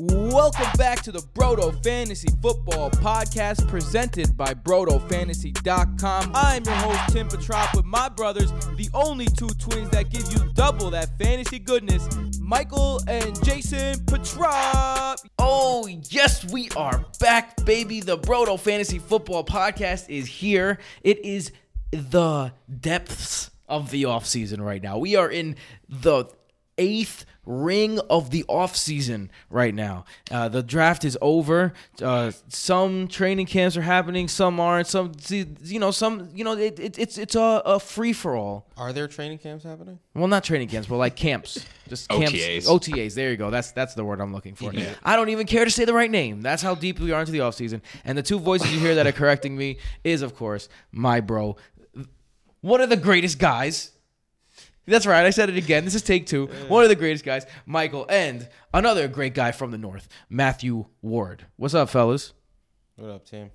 Welcome back to the Brodo Fantasy Football Podcast presented by BrodoFantasy.com. I'm your host, Tim Petrop, with my brothers, the only two twins that give you double that fantasy goodness, Michael and Jason Petrop. Oh, yes, we are back, baby. The Brodo Fantasy Football Podcast is here. It is the depths of the offseason right now. We are in the eighth ring of the offseason right now. Uh, the draft is over. Uh, some training camps are happening, some aren't. Some, you know, some, you know, it, it, it's it's a, a free for all. Are there training camps happening? Well, not training camps, but like camps, just camps. OTAs. OTAs. There you go. That's that's the word I'm looking for. I don't even care to say the right name. That's how deep we are into the offseason. And the two voices you hear that are correcting me is, of course, my bro. One of the greatest guys. That's right. I said it again. This is take two. One of the greatest guys, Michael, and another great guy from the north, Matthew Ward. What's up, fellas? What up, Tim?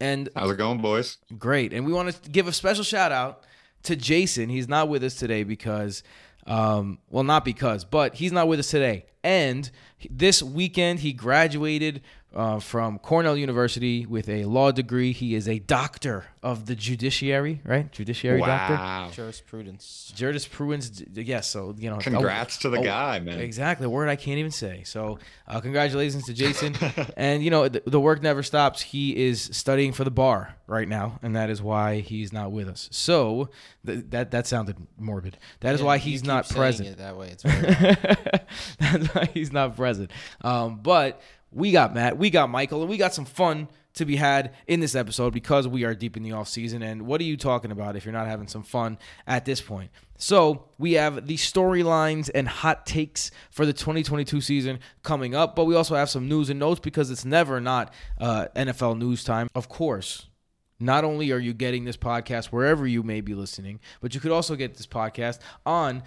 And How's it going, boys? Great. And we want to give a special shout out to Jason. He's not with us today because, um, well, not because, but he's not with us today. And this weekend, he graduated uh, from Cornell University with a law degree. He is a doctor of the judiciary, right? Judiciary doctor. Jurisprudence. Jurisprudence, yes. So you know, Congrats to the oh, guy, man. Exactly, a word I can't even say. So, uh, congratulations to Jason. and you know, the, the work never stops. He is studying for the bar right now, and that is why he's not with us. So, th- that that sounded morbid. That is Yeah, why you he's keep not present. It that way. It's very That's why he's not present. Um, but we got Matt, we got Michael, and we got some fun to be had in this episode because we are deep in the off season. And what are you talking about if you're not having some fun at this point? So we have the storylines and hot takes for the 2022 season coming up, but we also have some news and notes because it's never not uh, NFL news time. Of course, not only are you getting this podcast wherever you may be listening, but you could also get this podcast on,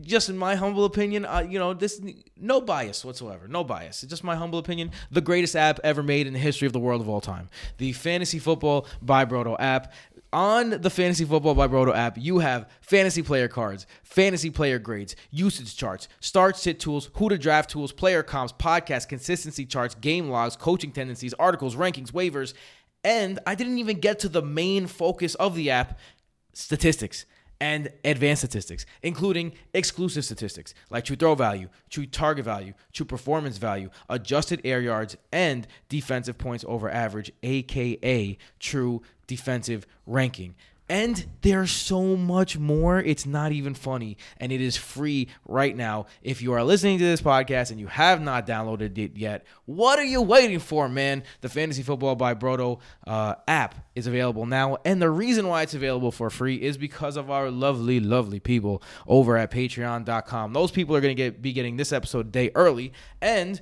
just in my humble opinion, uh, you know, this no bias whatsoever, no bias. It's just my humble opinion, the greatest app ever made in the history of the world of all time, the Fantasy Football by Brodo app. On the Fantasy Football by Brodo app, you have fantasy player cards, fantasy player grades, usage charts, start sit tools, who to draft tools, player comps, podcast consistency charts, game logs, coaching tendencies, articles, rankings, waivers, and I didn't even get to the main focus of the app statistics and advanced statistics, including exclusive statistics like true throw value, true target value, true performance value, adjusted air yards, and defensive points over average, aka true defensive ranking. And there's so much more. It's not even funny. And it is free right now. If you are listening to this podcast and you have not downloaded it yet, what are you waiting for, man? The Fantasy Football by Brodo uh, app is available now. And the reason why it's available for free is because of our lovely, lovely people over at patreon.com. Those people are going to get be getting this episode day early. And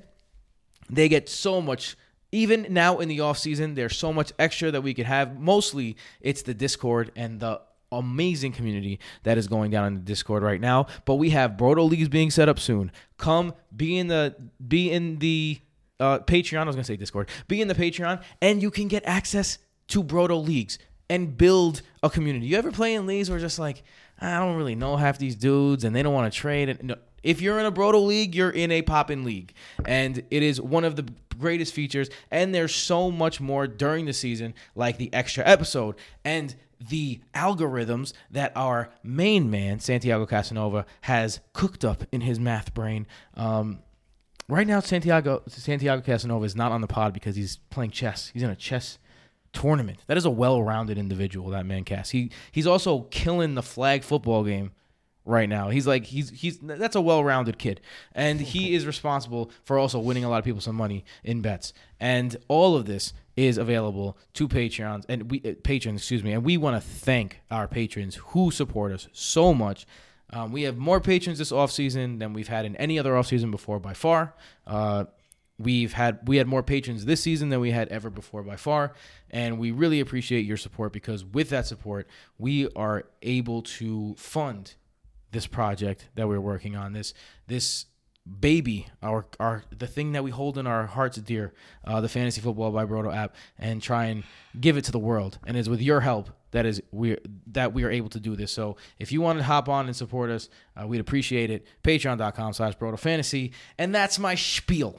they get so much even now in the off season there's so much extra that we could have. Mostly it's the discord and the amazing community that is going down in the discord right now. But we have brodo leagues being set up soon. Come be in the be in the uh, patreon. I was gonna say discord. Be in the patreon and you can get access to brodo leagues and build a community. You ever play in leagues where just like i don't really know half these dudes and they don't want to trade and no, if you're in a Brodo league, you're in a poppin' league. And it is one of the greatest features. And there's so much more during the season, like the extra episode and the algorithms that our main man, Santiago Casanova, has cooked up in his math brain. Um, right now, Santiago Santiago Casanova is not on the pod because he's playing chess. He's in a chess tournament. That is a well-rounded individual, that man Cass. He he's also killing the flag football game right now. He's like he's he's that's a well-rounded kid, and he is responsible for also winning a lot of people some money in bets. And all of this is available to Patreons and we uh, patrons, excuse me. And we want to thank our patrons who support us so much. Um, we have more patrons this offseason than we've had in any other offseason before by far. Uh, we've had we had more patrons this season than we had ever before by far and we really appreciate your support because with that support we are able to fund this project that we're working on this this baby our our the thing that we hold in our hearts dear uh, the fantasy football by brodo app and try and give it to the world and it's with your help that is we that we are able to do this. So if you want to hop on and support us, uh, we'd appreciate it. Patreon.com slash Brodo Fantasy. And that's my spiel.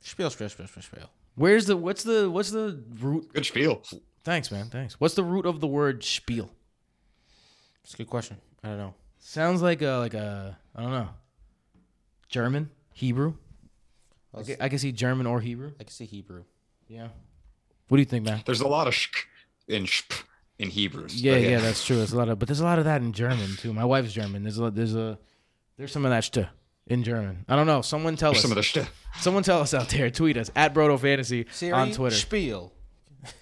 Spiel, spiel, spiel, spiel, spiel. Where's the what's the what's the root Good spiel. thanks, man, thanks. What's the root of the word spiel? It's a good question. I don't know. Sounds like a like a I don't know. German? Hebrew? I Let's- can, I can see German or Hebrew. I can see Hebrew. Yeah. What do you think, man? There's a lot of sh in sh in Hebrews. Yeah, but yeah, that's true. There's a lot of, but there's a lot of that in German too. My wife's German. There's a, there's a, there's some of that st in German. I don't know. Someone tell There's us. some of the sh. Someone tell us out there. Tweet us at Brodo Fantasy Siri, on Twitter. Spiel.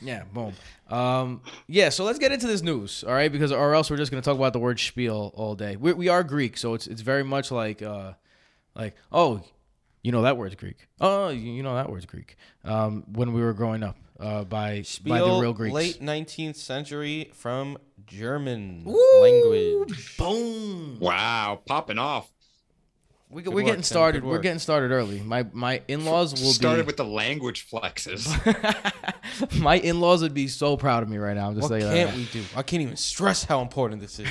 Yeah, boom. Um, yeah, so let's get into this news, all right? Because or else we're just gonna talk about the word spiel all day. We, we are Greek, so it's it's very much like uh, like oh, you know that word's Greek. Oh, you you know that word's Greek. Um, when we were growing up, uh, by Spiel, by the real Greeks. late 19th century from German Woo! language. Boom. Wow, popping off. We, work, getting started. We're getting started early. My my in laws will be Started be. with the language flexes. my in laws would be so proud of me right now. I'm just What saying can't that. we do? I can't even stress how important this is.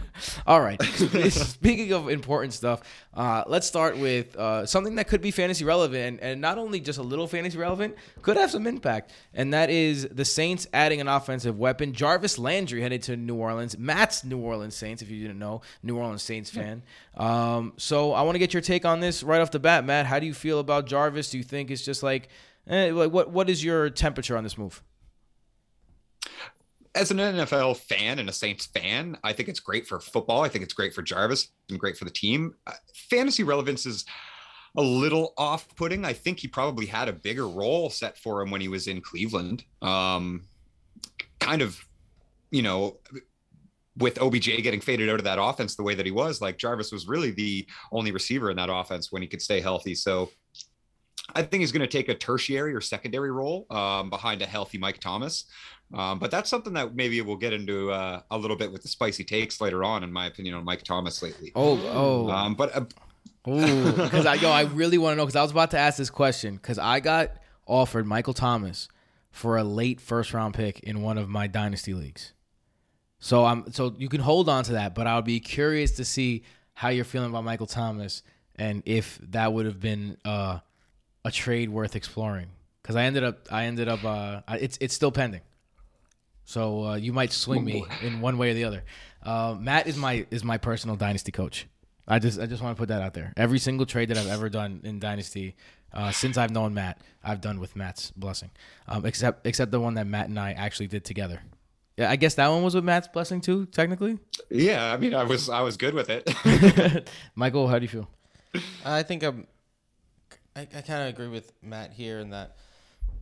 All right. Speaking of important stuff, uh, let's start with uh, something that could be fantasy relevant, and, and not only just a little fantasy relevant, could have some impact. And that is the Saints adding an offensive weapon. Jarvis Landry headed to New Orleans. Matt's New Orleans Saints, if you didn't know, New Orleans Saints fan. Um, so I want to get your take on this right off the bat, Matt. How do you feel about Jarvis? Do you think it's just like, eh, like what? What is your temperature on this move? As an NFL fan and a Saints fan, I think it's great for football. I think it's great for Jarvis and great for the team. Uh, fantasy relevance is a little off-putting. I think he probably had a bigger role set for him when he was in Cleveland. Um, kind of, you know, with OBJ getting faded out of that offense the way that he was, like Jarvis was really the only receiver in that offense when he could stay healthy. So I think he's going to take a tertiary or secondary role um, behind a healthy Mike Thomas. Um, but that's something that maybe we'll get into uh, a little bit with the spicy takes later on, in my opinion, on Mike Thomas lately. Oh, oh. Um, but uh, Ooh, because I yo, I really want to know because I was about to ask this question because I got offered Michael Thomas for a late first round pick in one of my dynasty leagues. So I'm so you can hold on to that, but I'll be curious to see how you're feeling about Michael Thomas and if that would have been uh, a trade worth exploring. Because I ended up, I ended up, uh, it's it's still pending. So uh, you might swing me in one way or the other. Uh, Matt is my is my personal dynasty coach. I just I just want to put that out there. Every single trade that I've ever done in dynasty uh, since I've known Matt, I've done with Matt's blessing, um, except except the one that Matt and I actually did together. Yeah, I guess that one was with Matt's blessing too, technically. yeah, I mean, I was I was good with it. Michael, how do you feel? I think I'm. I, I kind of agree with Matt here in that,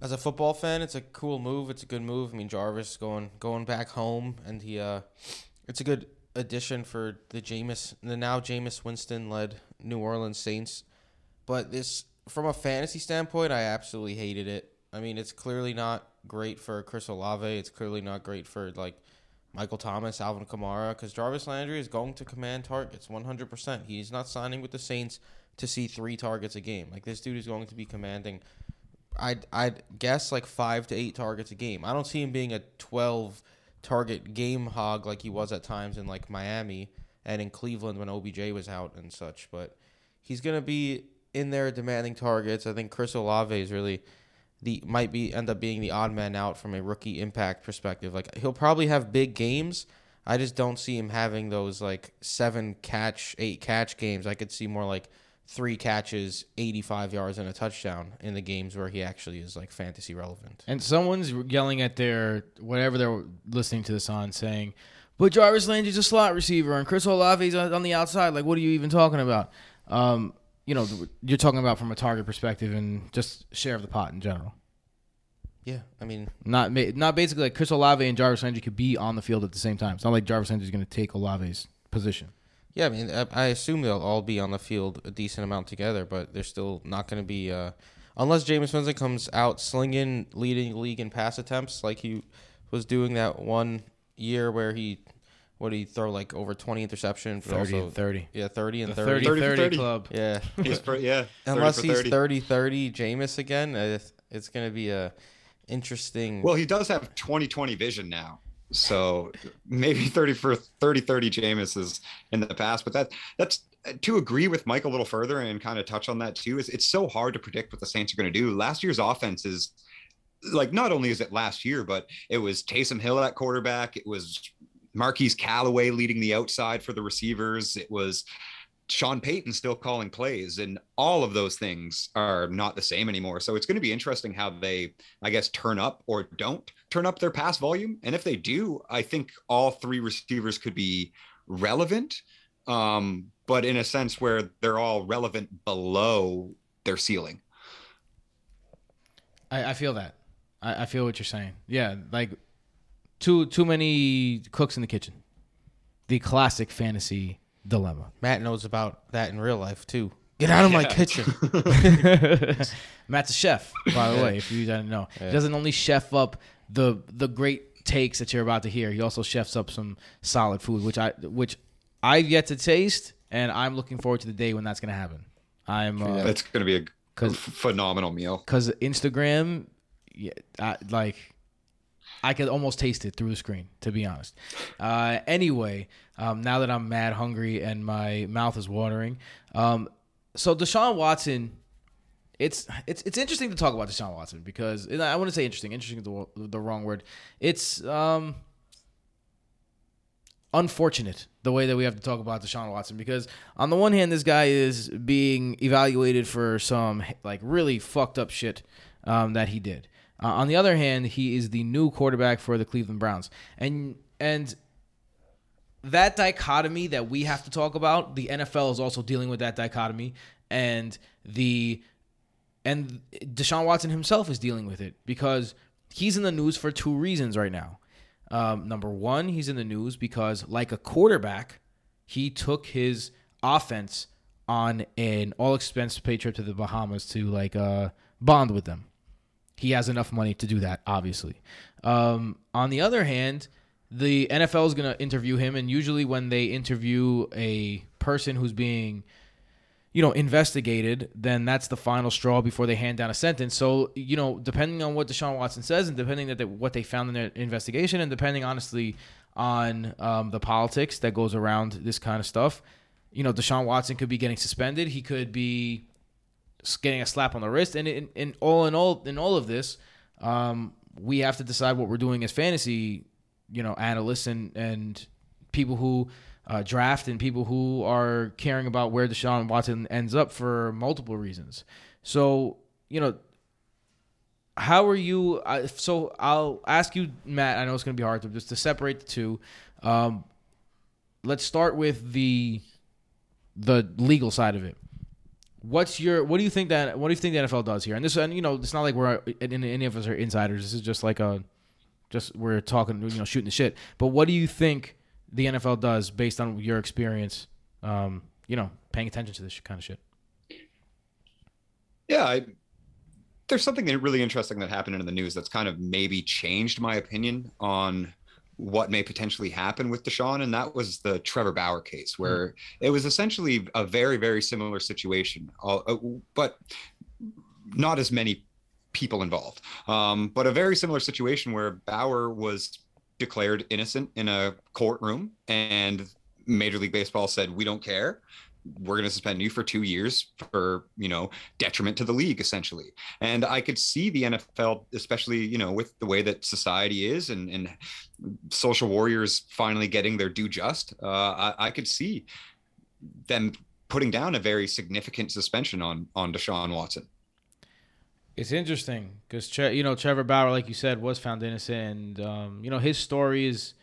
as a football fan, it's a cool move. It's a good move. I mean, Jarvis going going back home, and he uh, it's a good addition for the Jameis, the now Jameis Winston led New Orleans Saints. But this, from a fantasy standpoint, I absolutely hated it. I mean, it's clearly not great for Chris Olave. It's clearly not great for like Michael Thomas, Alvin Kamara, because Jarvis Landry is going to command targets 100%. He's not signing with the Saints to see three targets a game. Like this dude is going to be commanding, I'd I'd guess like five to eight targets a game. I don't see him being a 12 target game hog like he was at times in like Miami and in Cleveland when OBJ was out and such. But he's gonna be in there demanding targets. I think Chris Olave is really the might be end up being the odd man out from a rookie impact perspective. Like he'll probably have big games. I just don't see him having those like seven catch, eight catch games. I could see more like three catches, 85 yards and a touchdown in the games where he actually is like fantasy relevant. And someone's yelling at their whatever they're listening to this on, saying, "But Jarvis Landry's a slot receiver and Chris Olave's on on the outside. Like, what are you even talking about?" Um, you know, you're talking about from a target perspective and just share of the pot in general. Yeah, I mean, Not not basically like Chris Olave and Jarvis Landry could be on the field at the same time. It's not like Jarvis Landry's going to take Olave's position. Yeah, I mean, I- I assume they'll all be on the field a decent amount together, but they're still not going to be uh, unless Jameis Winston comes out slinging, leading the league in pass attempts like he was doing that one year where he what did he throw like over 20 interceptions, but 30 also and 30. yeah, 30 and The 30. 30 30 30 30. club. Yeah. he's for, yeah, 30 Unless he's 30. 30 30 Jameis again, uh, it's, it's going to be a interesting. Well, he does have 20/20 vision now. So maybe 30 for 30 30 Jameis is in the past, but that that's uh, to agree with Mike a little further and kind of touch on that too. Is it's so hard to predict what the Saints are going to do. Last year's offense is like not only is it last year, but it was Taysom Hill at quarterback. It was Marquise Callaway leading the outside for the receivers. It was Sean Payton still calling plays, and all of those things are not the same anymore. So it's going to be interesting how they, I guess, turn up or don't turn up their pass volume. And if they do, I think all three receivers could be relevant, um, but in a sense where they're all relevant below their ceiling. I, I feel that. I, I feel what you're saying. Yeah, like too too many cooks in the kitchen. The classic fantasy dilemma. Matt knows about that in real life too. Get out of my kitchen. Matt's a chef, by the way, if you didn't know. He doesn't only chef up the the great takes that you're about to hear. He also chefs up some solid food, which I which I've yet to taste, and I'm looking forward to the day when that's gonna happen. I'm uh, It's going to be a 'Cause- phenomenal meal. because Instagram, yeah, I, like I could almost taste it through the screen. To be honest. Uh, anyway, um, now that I'm mad hungry and my mouth is watering, um, so Deshaun Watson. It's it's it's interesting to talk about Deshaun Watson because I want to say interesting. Interesting is the, the wrong word. It's um unfortunate the way that we have to talk about Deshaun Watson because on the one hand, this guy is being evaluated for some like really fucked up shit um, that he did. Uh, on the other hand, he is the new quarterback for the Cleveland Browns, and and that dichotomy that we have to talk about, the NFL is also dealing with that dichotomy, and the and Deshaun Watson himself is dealing with it because he's in the news for two reasons right now. Um, number one, he's in the news because, like a quarterback, he took his offense on an all expense pay trip to the Bahamas to like uh, bond with them. He has enough money to do that, obviously. Um, on the other hand, the NFL is going to interview him, and usually when they interview a person who's being you know, investigated, then that's the final straw before they hand down a sentence. So, you know, depending on what Deshaun Watson says, and depending that what they found in their investigation, and depending honestly on um, the politics that goes around this kind of stuff, you know, Deshaun Watson could be getting suspended. He could be getting a slap on the wrist, and in, in all in all in all of this, um, we have to decide what we're doing as fantasy, you know, analysts and and people who uh, draft and people who are caring about where Deshaun Watson ends up for multiple reasons. So, you know, how are you? So I'll ask you, Matt. I know it's going to be hard to just to separate the two. Um, let's start with the the legal side of it. What's your? What do you think that? What do you think the NFL does here? And this, and you know, it's not like we're and any of us are insiders. This is just like a, just we're talking, you know, shooting the shit. But what do you think the NFL does based on your experience? Um, you know, paying attention to this kind of shit. Yeah, I, there's something really interesting that happened in the news that's kind of maybe changed my opinion on what may potentially happen with Deshaun, and that was the Trevor Bauer case, where it was essentially a very, very similar situation, uh, but not as many people involved. Um, but a very similar situation where Bauer was declared innocent in a courtroom, and Major League Baseball said, "We don't care." we're going to suspend you for two years for you know detriment to the league essentially and i could see the nfl especially you know with the way that society is and and social warriors finally getting their due just uh, I, I could see them putting down a very significant suspension on on deshaun watson It's interesting because you know Trevor Bauer, like you said, was found innocent, and um, you know his story is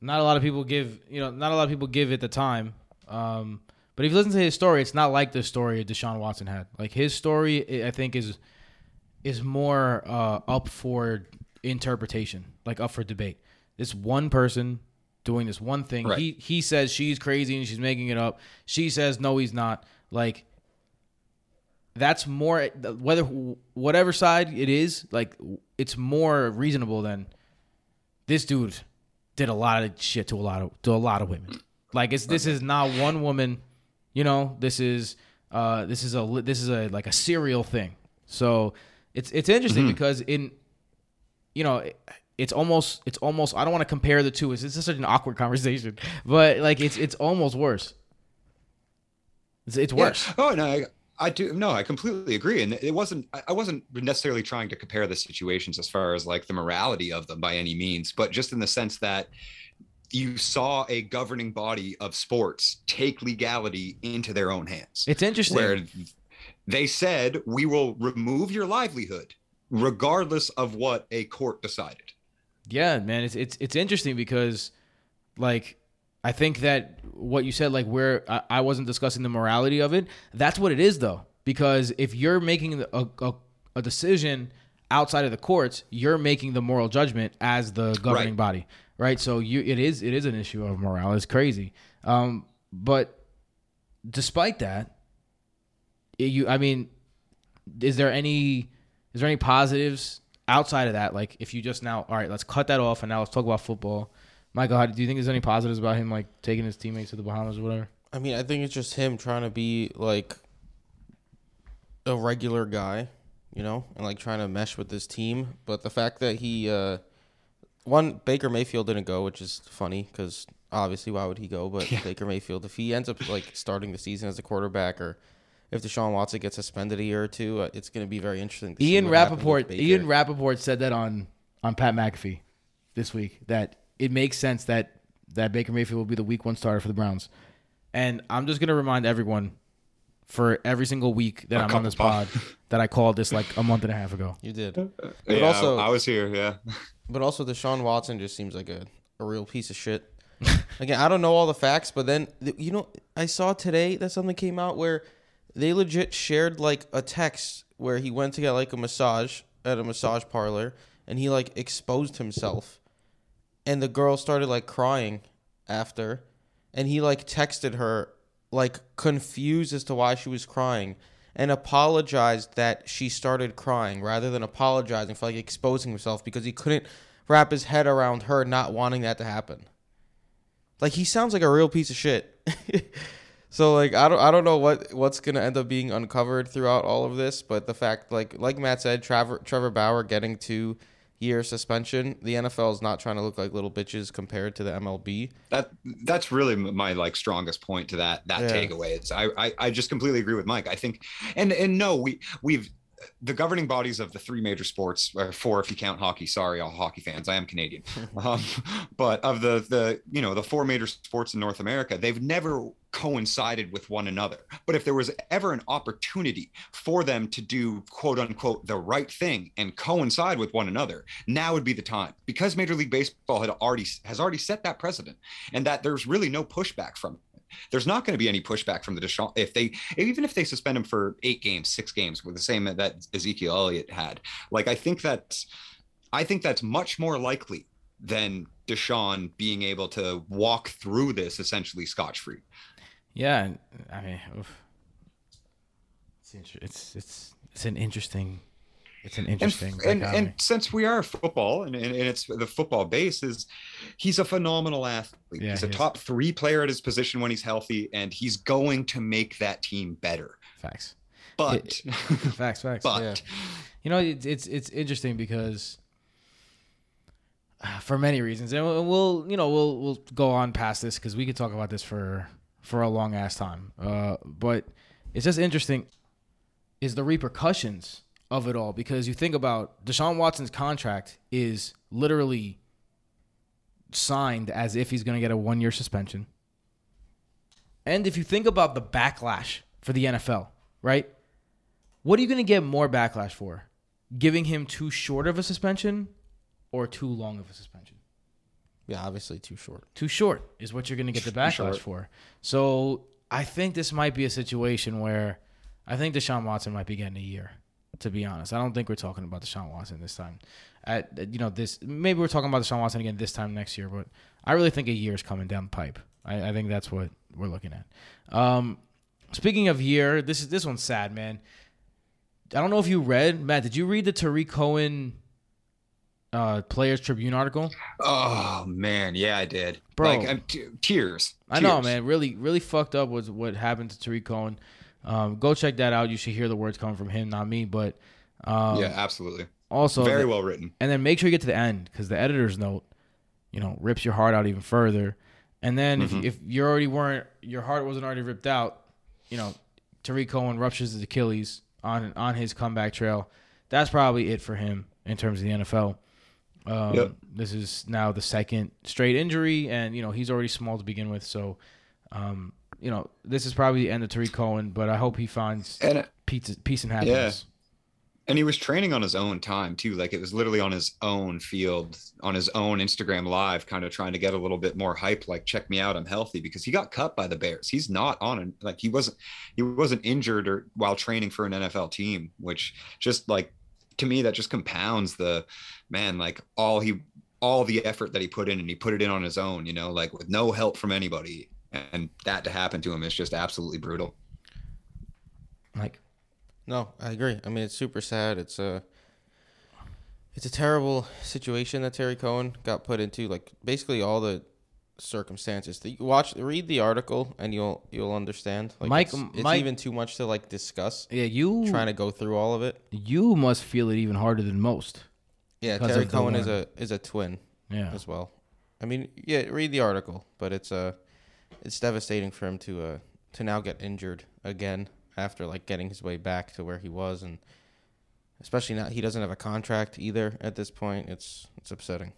not a lot of people give. You know, not a lot of people give it the time. Um, but if you listen to his story, it's not like the story Deshaun Watson had. Like his story, I think is is more uh, up for interpretation, like up for debate. This one person doing this one thing. Right. He he says she's crazy and she's making it up. She says no, he's not. Like that's more whether whatever side it is, like it's more reasonable than this dude did a lot of shit to a lot of to a lot of women. Like it's this is not one woman, you know. This is uh this is a this is a like a serial thing. So it's it's interesting because in you know it's almost it's almost I don't want to compare the two. It's, it's just such an awkward conversation, but like it's it's almost worse. It's, it's worse. Yeah. Oh no, I, I do no, I completely agree. And it wasn't I wasn't necessarily trying to compare the situations as far as like the morality of them by any means, but just in the sense that you saw a governing body of sports take legality into their own hands. It's interesting. Where they said we will remove your livelihood regardless of what a court decided. Yeah, man, it's it's it's interesting because like I think that what you said, like where I, I wasn't discussing the morality of it, that's what it is though. Because if you're making a, a, a decision outside of the courts, you're making the moral judgment as the governing Right. body, right? So you it is it is an issue of morale. It's crazy, um, but despite that, you I mean, is there any is there any positives outside of that? Like if you just now, all right, let's cut that off and now let's talk about football. Michael, how, do you think there's any positives about him like taking his teammates to the Bahamas or whatever? I mean, I think it's just him trying to be like a regular guy, you know, and like trying to mesh with this team. But the fact that he, uh, one Baker Mayfield didn't go, which is funny because obviously why would he go? But Baker Mayfield, if he ends up like starting the season as a quarterback, or if Deshaun Watson gets suspended a year or two, uh, it's going to be very interesting. To Ian what happens with Rapoport, Ian Rapoport said that on on Pat McAfee this week that it makes sense that that Baker Mayfield will be the Week One starter for the Browns. And I'm just gonna remind everyone for every single week that A I'm on this pod pod. that I called this like a month and a half ago. You did. yeah, also- I was here. Yeah. But also, Deshaun Watson just seems like a, a real piece of shit. Again, I don't know all the facts, but then you know, I saw today that something came out where they legit shared like a text where he went to get like a massage at a massage parlor, and he like exposed himself, and the girl started like crying after, and he like texted her like confused as to why she was crying and apologized that she started crying rather than apologizing for like exposing himself because he couldn't wrap his head around her not wanting that to happen. Like he sounds like a real piece of shit. so like I don't I don't know what what's gonna end up being uncovered throughout all of this, but the fact like like Matt said, Trevor Trevor Bauer getting two year suspension, the NFL is not trying to look like little bitches compared to the MLB. that that's really my like strongest point to that that Yeah. takeaway it's I, I i just completely agree with mike i think and and no we we've the governing bodies of the three major sports or four if you count hockey sorry all hockey fans i am canadian um, but of the the you know the four major sports in north america they've never coincided with one another but if there was ever an opportunity for them to do quote unquote the right thing and coincide with one another now would be the time because major league baseball had already has already set that precedent and that there's really no pushback from it. There's not going to be any pushback from the Deshaun if they even if they suspend him for eight games, six games, with the same that Ezekiel Elliott had. Like I think that's I think that's much more likely than Deshaun being able to walk through this essentially scotch free. Yeah, I mean, oof. it's it's it's it's an interesting, it's an interesting. and, dichotomy. and since we are football and, and, and it's the football base is he's a phenomenal athlete. Yeah, he's a he is. top three player at his position when he's healthy, and he's going to make that team better. facts, But facts, facts. but Yeah. You know, it's it's, it's interesting because uh, for many reasons, and we'll, we'll you know we'll we'll go on past this because we could talk about this for for a long ass time. Uh, but it's just interesting is the repercussions of it all because you think about Deshaun Watson's contract is literally signed as if he's going to get a one year suspension. And if you think about the backlash for the NFL, right? What are you going to get more backlash for? Giving him too short of a suspension or too long of a suspension? Yeah, obviously too short. Too short is what you're going to get the backlash short. for. So I think this might be a situation where I think Deshaun Watson might be getting a year. To be honest, I don't think we're talking about Deshaun Watson this time. At you know this, maybe we're talking about Deshaun Watson again this time next year, but I really think a year is coming down the pipe. I, I think that's what we're looking at. Um, speaking of year, this is this one's sad, man. I don't know if you read Matt. Did you read the Tarik Cohen uh, Players Tribune article? Oh man, yeah, I did. Bro. like I'm t- tears. I know, man. Really, really fucked up was what happened to Tarik Cohen. Um, go check that out. You should hear the words coming from him, not me. But um, yeah, absolutely. Also, Very well written. and then make sure you get to the end because the editor's note, you know, rips your heart out even further. And then Mm-hmm. if if you already weren't your heart wasn't already ripped out, you know, Tarik Cohen ruptures his Achilles on on his comeback trail. That's probably it for him in terms of the NFL. Um, Yep. This is now the second straight injury, and you know he's already small to begin with. So, um, you know, this is probably the end of Tarik Cohen. But I hope he finds And uh, peace, peace and happiness. Yeah. and he was training on his own time too. Like it was literally on his own field, on his own Instagram live, kind of trying to get a little bit more hype. Like, check me out, I'm healthy because he got cut by the Bears. He's not on an like he wasn't he wasn't injured or while training for an NFL team, which just like to me that just compounds the man like all he all the effort that he put in and he put it in on his own. You know, like with no help from anybody. And that to happen to him is just absolutely brutal. Like No, I agree. I mean, it's super sad. It's a it's a terrible situation that Terry Cohen got put into. Like basically all the circumstances. You watch, read the article, and you'll you'll understand. Like Mike- it's, it's Mike- even too much to like discuss. yeah, you Trying to go through all of it. you must feel it even harder than most. Yeah, Terry Cohen is a is a twin Yeah. as well. I mean, yeah, read the article, but it's uh it's devastating for him to uh to now get injured again after like getting his way back to where he was and especially now he doesn't have a contract either at this point. It's it's upsetting.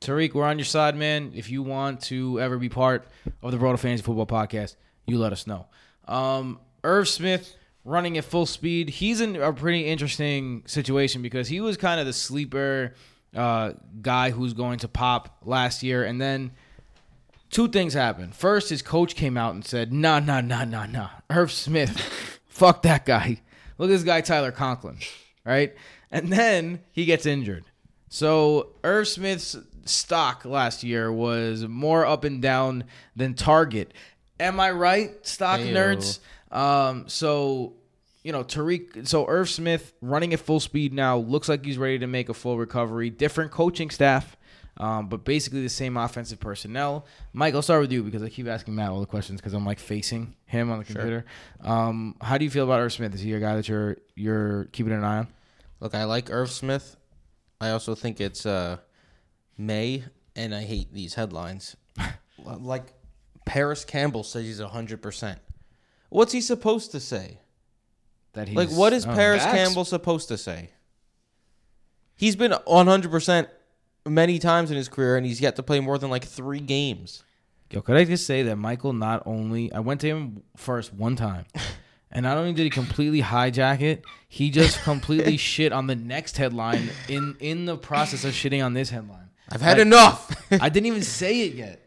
Tarik, we're on your side, man. If you want to ever be part of the World Fantasy Football podcast, you let us know. Um, Irv Smith running at full speed. He's in a pretty interesting situation because he was kind of the sleeper uh, guy who's going to pop last year, and then two things happened. First, his coach came out and said, "Nah, nah, nah, nah, nah. Irv Smith, fuck that guy. Look at this guy, Tyler Conklin, right?" And then he gets injured. So Irv Smith's stock last year was more up and down than Target. Am I right, stock nerds? Um, so you know, Tariq. So Irv Smith running at full speed now looks like he's ready to make a full recovery. Different coaching staff, um, but basically the same offensive personnel. Mike, I'll start with you because I keep asking Matt all the questions because I'm like facing him on the computer. Um, how do you feel about Irv Smith? Is he a guy that you're you're keeping an eye on? Look, I like Irv Smith. I also think it's uh May and I hate these headlines. like Parris Campbell says he's 100%. What's he supposed to say? That he's Like, what is oh. Parris. Campbell supposed to say? He's been 100% many times in his career, and he's yet to play more than like three games. Yo, could I just say that Michael not only I went to him first one time, and not only did he completely hijack it, he just completely shit on the next headline in in the process of shitting on this headline. I've had Like, enough. I didn't even say it yet.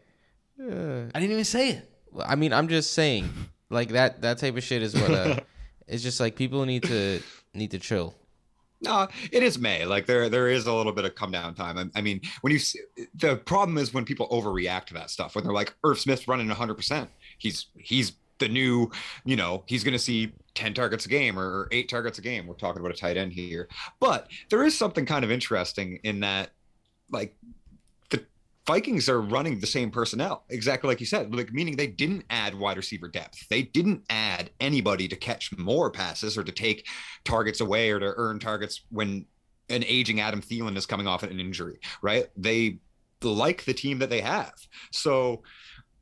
I didn't even say it. I mean, I'm just saying, like that that type of shit is what uh, it's just like people need to need to chill. No, it is May. Like there, there is a little bit of come down time. I, I mean, when you see, the problem is when people overreact to that stuff. When they're like, Irv Smith running 100, percent he's he's the new, you know, he's going to see 10 targets a game or eight targets a game. We're talking about a tight end here, but there is something kind of interesting in that, like Vikings are running the same personnel, exactly like you said, like meaning they didn't add wide receiver depth. They didn't add anybody to catch more passes or to take targets away or to earn targets when an aging Adam Thielen is coming off an injury, right? They like the team that they have. So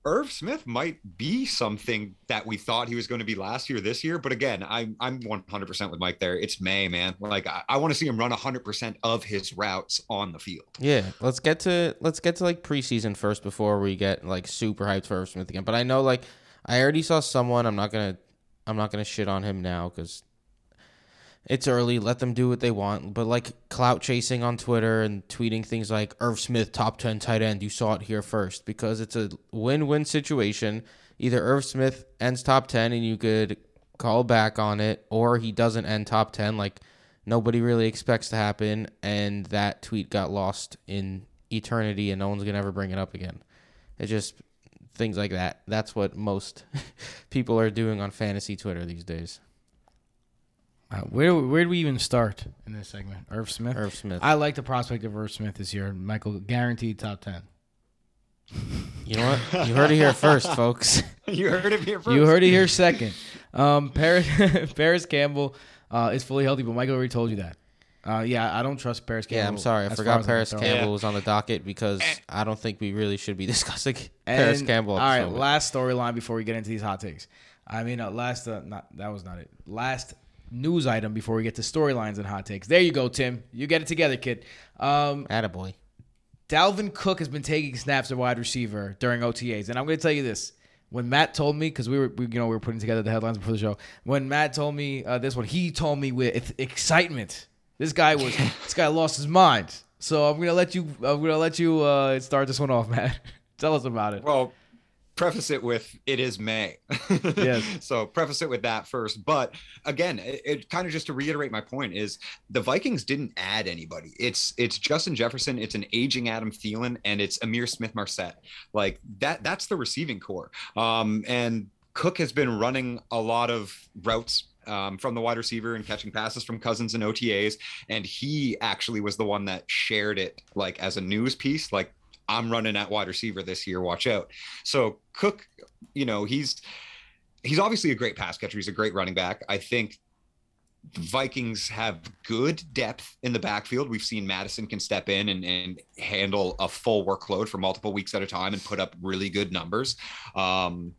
Irv Smith might be something that we thought he was going to be last year, this year. But again, I'm I'm 100% with Mike there. It's May, man. Like I, I want to see him run 100% of his routes on the field. Yeah, let's get to let's get to like preseason first before we get like super hyped for Irv Smith again. But I know like I already saw someone. I'm not gonna I'm not gonna shit on him now because it's early. Let them do what they want. But like clout chasing on Twitter and tweeting things like Irv Smith top ten tight end. You saw it here first because it's a win win situation. Either Irv Smith ends top ten and you could call back on it, or he doesn't end top ten like nobody really expects to happen, and that tweet got lost in eternity, and no one's gonna ever bring it up again. It just things like that. That's what most people are doing on fantasy Twitter these days. Uh, where where do we even start in this segment? Irv Smith. Irv Smith. I like the prospect of Irv Smith this year. Michael guaranteed top ten. You know what? You heard it here first, folks. you heard it here first. You heard it here second. Um, Parris Parris Campbell uh, is fully healthy, but Michael already told you that. Uh, yeah, I don't trust Parris Campbell. Yeah, I'm sorry. I forgot as I can Parris. Campbell Yeah. was on the docket because I don't think we really should be discussing And- Parris Campbell. All at right, this moment. last storyline before we get into these hot takes. I mean, uh, last uh, not that was not it. Last news item before we get to storylines and hot takes. There you go, Tim. You get it together, kid. Um, Attaboy. Dalvin Cook has been taking snaps at wide receiver during OTAs, and I'm going to tell you this: when Matt told me, because we were, we, you know, we were putting together the headlines before the show. When Matt told me uh, this one, he told me with excitement. This guy was, this guy lost his mind. So I'm gonna let you, I'm gonna let you uh, start this one off, Matt. tell us about it. Well, preface it with it is May. Yes. So preface it with that first. But again, it, it kind of just to reiterate my point is the Vikings didn't add anybody. It's it's Justin Jefferson, it's an aging Adam Thielen, and it's Ihmir Smith Marsette. Like that that's the receiving core. Um, and Cook has been running a lot of routes um, from the wide receiver and catching passes from Cousins and OTAs. And he actually was the one that shared it like as a news piece, like I'm running at wide receiver this year. Watch out. So Cook, you know, he's he's obviously a great pass catcher. He's a great running back. I think the Vikings have good depth in the backfield. We've seen Mattison can step in and, and handle a full workload for multiple weeks at a time and put up really good numbers. Um,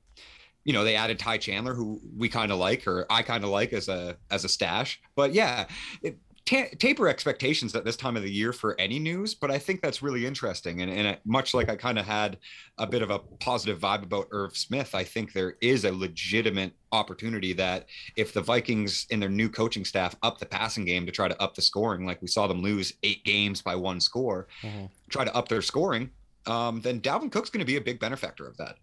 you know, they added Ty Chandler, who we kind of like, or I kind of like as a as a stash. But yeah, it, ta- taper expectations at this time of the year for any news. But I think that's really interesting, and and it, much like I kind of had a bit of a positive vibe about Irv Smith, I think there is a legitimate opportunity that if the Vikings in their new coaching staff up the passing game to try to up the scoring, like we saw them lose eight games by one score, Mhm. try to up their scoring, um, then Dalvin Cook's going to be a big benefactor of that.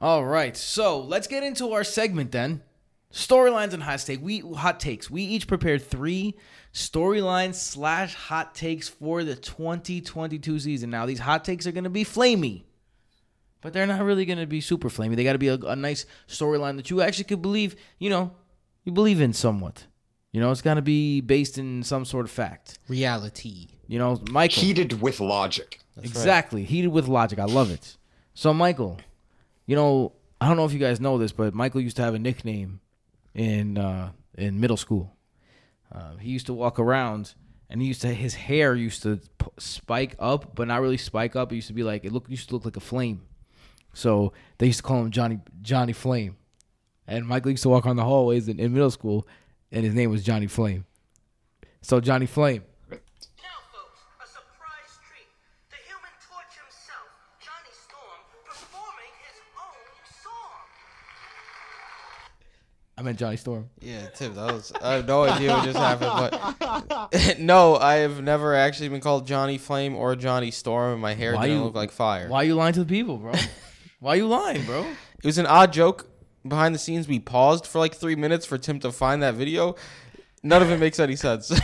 All right, so let's get into our segment then. Storylines and hot take. We hot takes. We each prepared three storylines slash hot takes for the 2022 season. Now these hot takes are going to be flamey, but they're not really going to be super flamey. They got to be a, a nice storyline that you actually could believe. You know, you believe in somewhat. You know, it's got to be based in some sort of fact. Reality. You know, Michael. Heated with logic. That's right. exactly. Heated with logic. I love it. So, Michael, you know, I don't know if you guys know this, but Michael used to have a nickname in uh, in middle school. Uh, he used to walk around, and he used to his hair used to p- spike up, but not really spike up. It used to be like it looked used to look like a flame. So they used to call him Johnny Johnny Flame. And Michael used to walk on the hallways in, in middle school, and his name was Johnny Flame. So Johnny Flame. I meant Johnny Storm. Yeah, Tim, that was. I have no idea what just happened, but no, I have never actually been called Johnny Flame or Johnny Storm, and my hair Why didn't you- look like fire. Why are you lying to the people, bro? Why are you lying, bro? It was an odd joke behind the scenes. We paused for like three minutes for Tim to find that video. None of it makes any sense.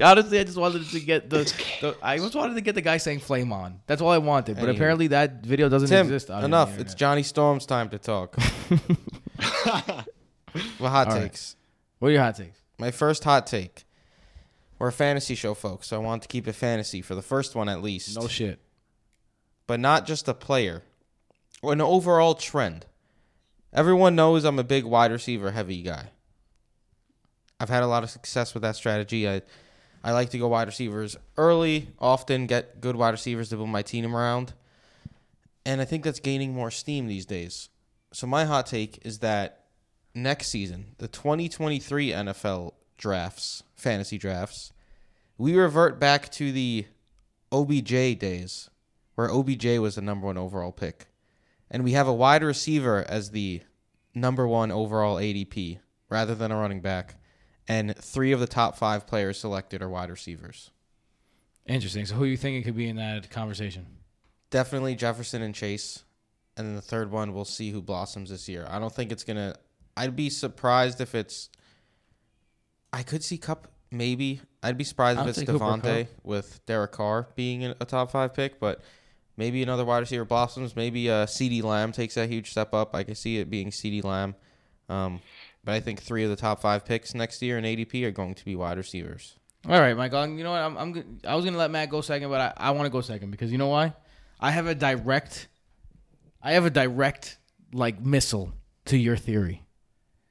Honestly, I just wanted to get the, the I just wanted to get the guy saying "flame on." That's all I wanted. But Anyway. apparently, that video doesn't Tim, exist. on enough. It's Johnny Storm's time to talk. well, hot All right. takes. What are your hot takes? My first hot take. We're a fantasy show, folks, so I want to keep it fantasy for the first one at least. No shit. but not just a player, or an overall trend. Everyone knows I'm a big wide receiver heavy guy. I've had a lot of success with that strategy. I I like to go wide receivers early, often get good wide receivers to build my team around. And I think that's gaining more steam these days. So my hot take is that next season, the 2023 NFL drafts, fantasy drafts, we revert back to the OBJ days where OBJ was the number one overall pick. And we have a wide receiver as the number one overall ADP rather than a running back. And three of the top five players selected are wide receivers. Interesting. So, who you think it could be in that conversation? Definitely Jefferson and Chase. And then the third one, we'll see who blossoms this year. I don't think it's going to. I'd be surprised if it's. I could see Kupp, maybe. I'd be surprised if it's take Cooper Davante Kupp. with Derek Carr being a top five pick, but maybe another wide receiver blossoms. Maybe uh, CeeDee Lamb takes that huge step up. I can see it being CeeDee Lamb. Um, but I think three of the top five picks next year in ADP are going to be wide receivers. All right, Michael. You know what? I'm, I'm I was gonna let Matt go second, but I, I want to go second because you know why? I have a direct, I have a direct like missile to your theory.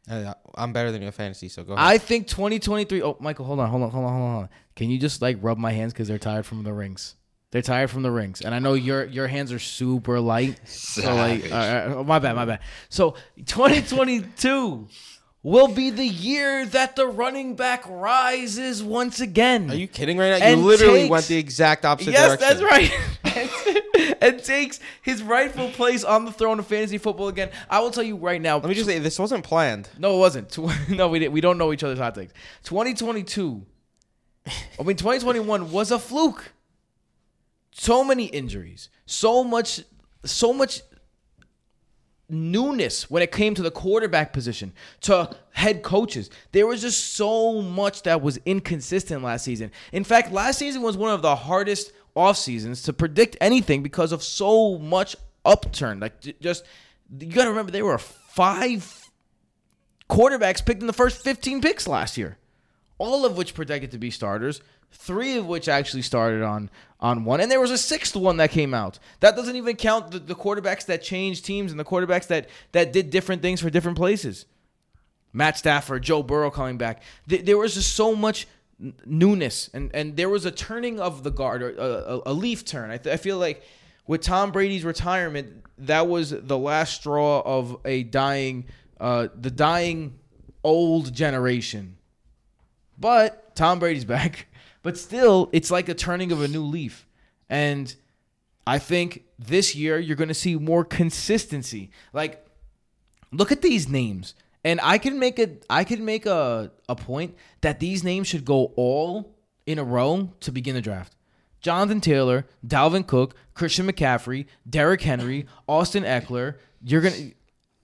Uh, I'm better than your fantasy, so go ahead. I think 2023. Oh, Michael, hold on, hold on, hold on, hold on. Can you just like rub my hands because they're tired from the rings? They're tired from the rings, and I know your your hands are super light. So like, Savage. uh, uh, my bad, my bad. So 2022 will be the year that the running back rises once again. Are you kidding right now? You literally takes- went the exact opposite yes, direction. that's right. and, and takes his rightful place on the throne of fantasy football again. I will tell you right now. Let me just say, this wasn't planned. No, it wasn't. No, we didn't. We don't know each other's hot takes. 2022. I mean, 2021 was a fluke. So many injuries. So much. So much newness when it came to the quarterback position, to head coaches. There was just so much that was inconsistent last season. In fact, last season was one of the hardest off seasons to predict anything because of so much upturn. Like just you got to remember there were five quarterbacks picked in the first 15 picks last year, all of which projected to be starters. Three of which actually started on on one, and there was a sixth one that came out. That doesn't even count the, the quarterbacks that changed teams and the quarterbacks that that did different things for different places. Matt Stafford, Joe Burrow coming back. Th- There was just so much newness, and and there was a turning of the guard, or a, a, a leaf turn. I, th- I feel like with Tom Brady's retirement, that was the last straw of a dying, uh, the dying old generation. But Tom Brady's back. But still, it's like a turning of a new leaf, and I think this year you're going to see more consistency. Like look at these names. And i can make a i can make a, a point that these names should go all in a row to begin the draft. Jonathan taylor dalvin cook christian mccaffrey Derrick henry austin ekeler. You're gonna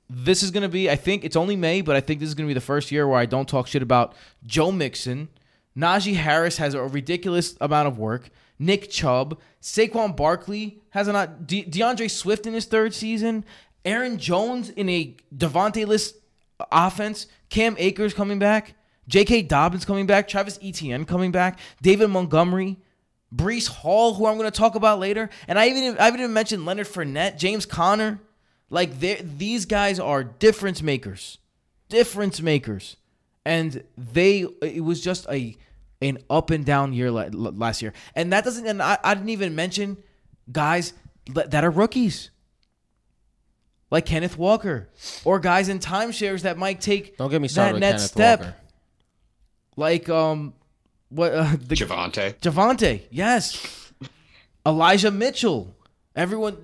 this is gonna be i think it's only may but i think this is gonna be the first year where i don't talk shit about joe mixon najee harris has a ridiculous amount of work. Nick chubb. Saquon barkley has a not De- d'andre swift in his third season. Aaron Jones in a Davante list offense, Cam Akers coming back, J.K. Dobbins coming back, Travis Etienne coming back, David Montgomery, Breece Hall, who I'm going to talk about later, and I even I even mentioned Leonard Fournette, James Conner. Like these guys are difference makers, difference makers, and they it was just a an up and down year la- la- last year, and that doesn't and I, I didn't even mention guys that are rookies like Kenneth Walker, or guys in timeshares that might take Don't get me that started with next Kenneth step, Walker. like um, what uh, the Javante. Javante, yes, Elijah Mitchell. Everyone,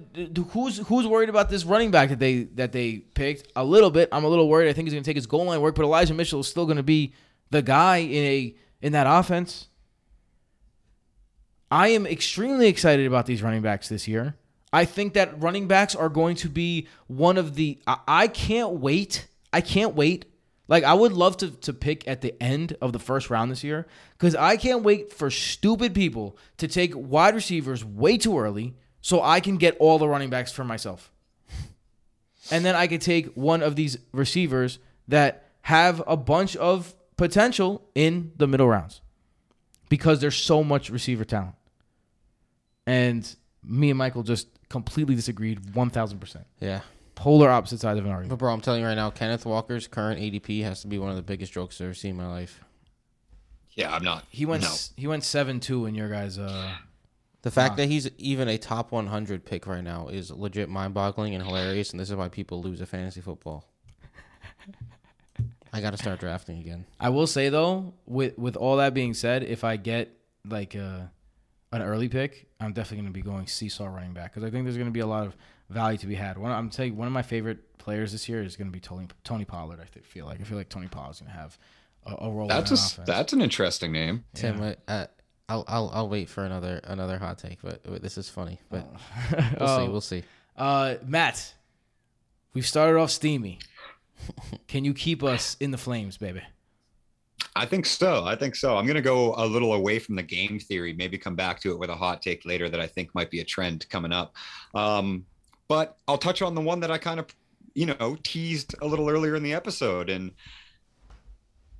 who's who's worried about this running back that they that they picked? A little bit. I'm a little worried. I think he's going to take his goal line work, but Elijah Mitchell is still going to be the guy in a in that offense. I am extremely excited about these running backs this year. I think that running backs are going to be one of the. I, I can't wait. I can't wait. Like I would love to to pick at the end of the first round this year because I can't wait for stupid people to take wide receivers way too early so I can get all the running backs for myself, and then I can take one of these receivers that have a bunch of potential in the middle rounds because there's so much receiver talent. And me and Michael just completely disagreed 1000%. Yeah. Polar opposite sides of an argument. But bro, I'm telling you right now, Kenneth Walker's current ADP has to be one of the biggest jokes I've ever seen in my life. Yeah, I'm not. He went No. he went 7-2 in your guys uh The fact Wow. that he's even a top 100 pick right now is legit mind-boggling and hilarious, and this is why people lose at fantasy football. I got to start drafting again. I will say though, with with all that being said, if I get like uh an early pick, I'm definitely going to be going seesaw running back because I think there's going to be a lot of value to be had. One, I'm telling you, one of my favorite players this year is going to be Tony Tony Pollard. I feel like I feel like Tony Pollard's going to have a, a role. That's in a, that offense. that's an interesting name. Tim, uh, uh, I'll I'll I'll wait for another another hot take, but but this is funny. But we'll see. Oh. We'll see. Uh, Matt, we've started off steamy. Can you keep us in the flames, baby? I think so. I think so. I'm going to go a little away from the game theory, maybe come back to it with a hot take later that I think might be a trend coming up. Um, but I'll touch on the one that I kind of, you know, teased a little earlier in the episode. And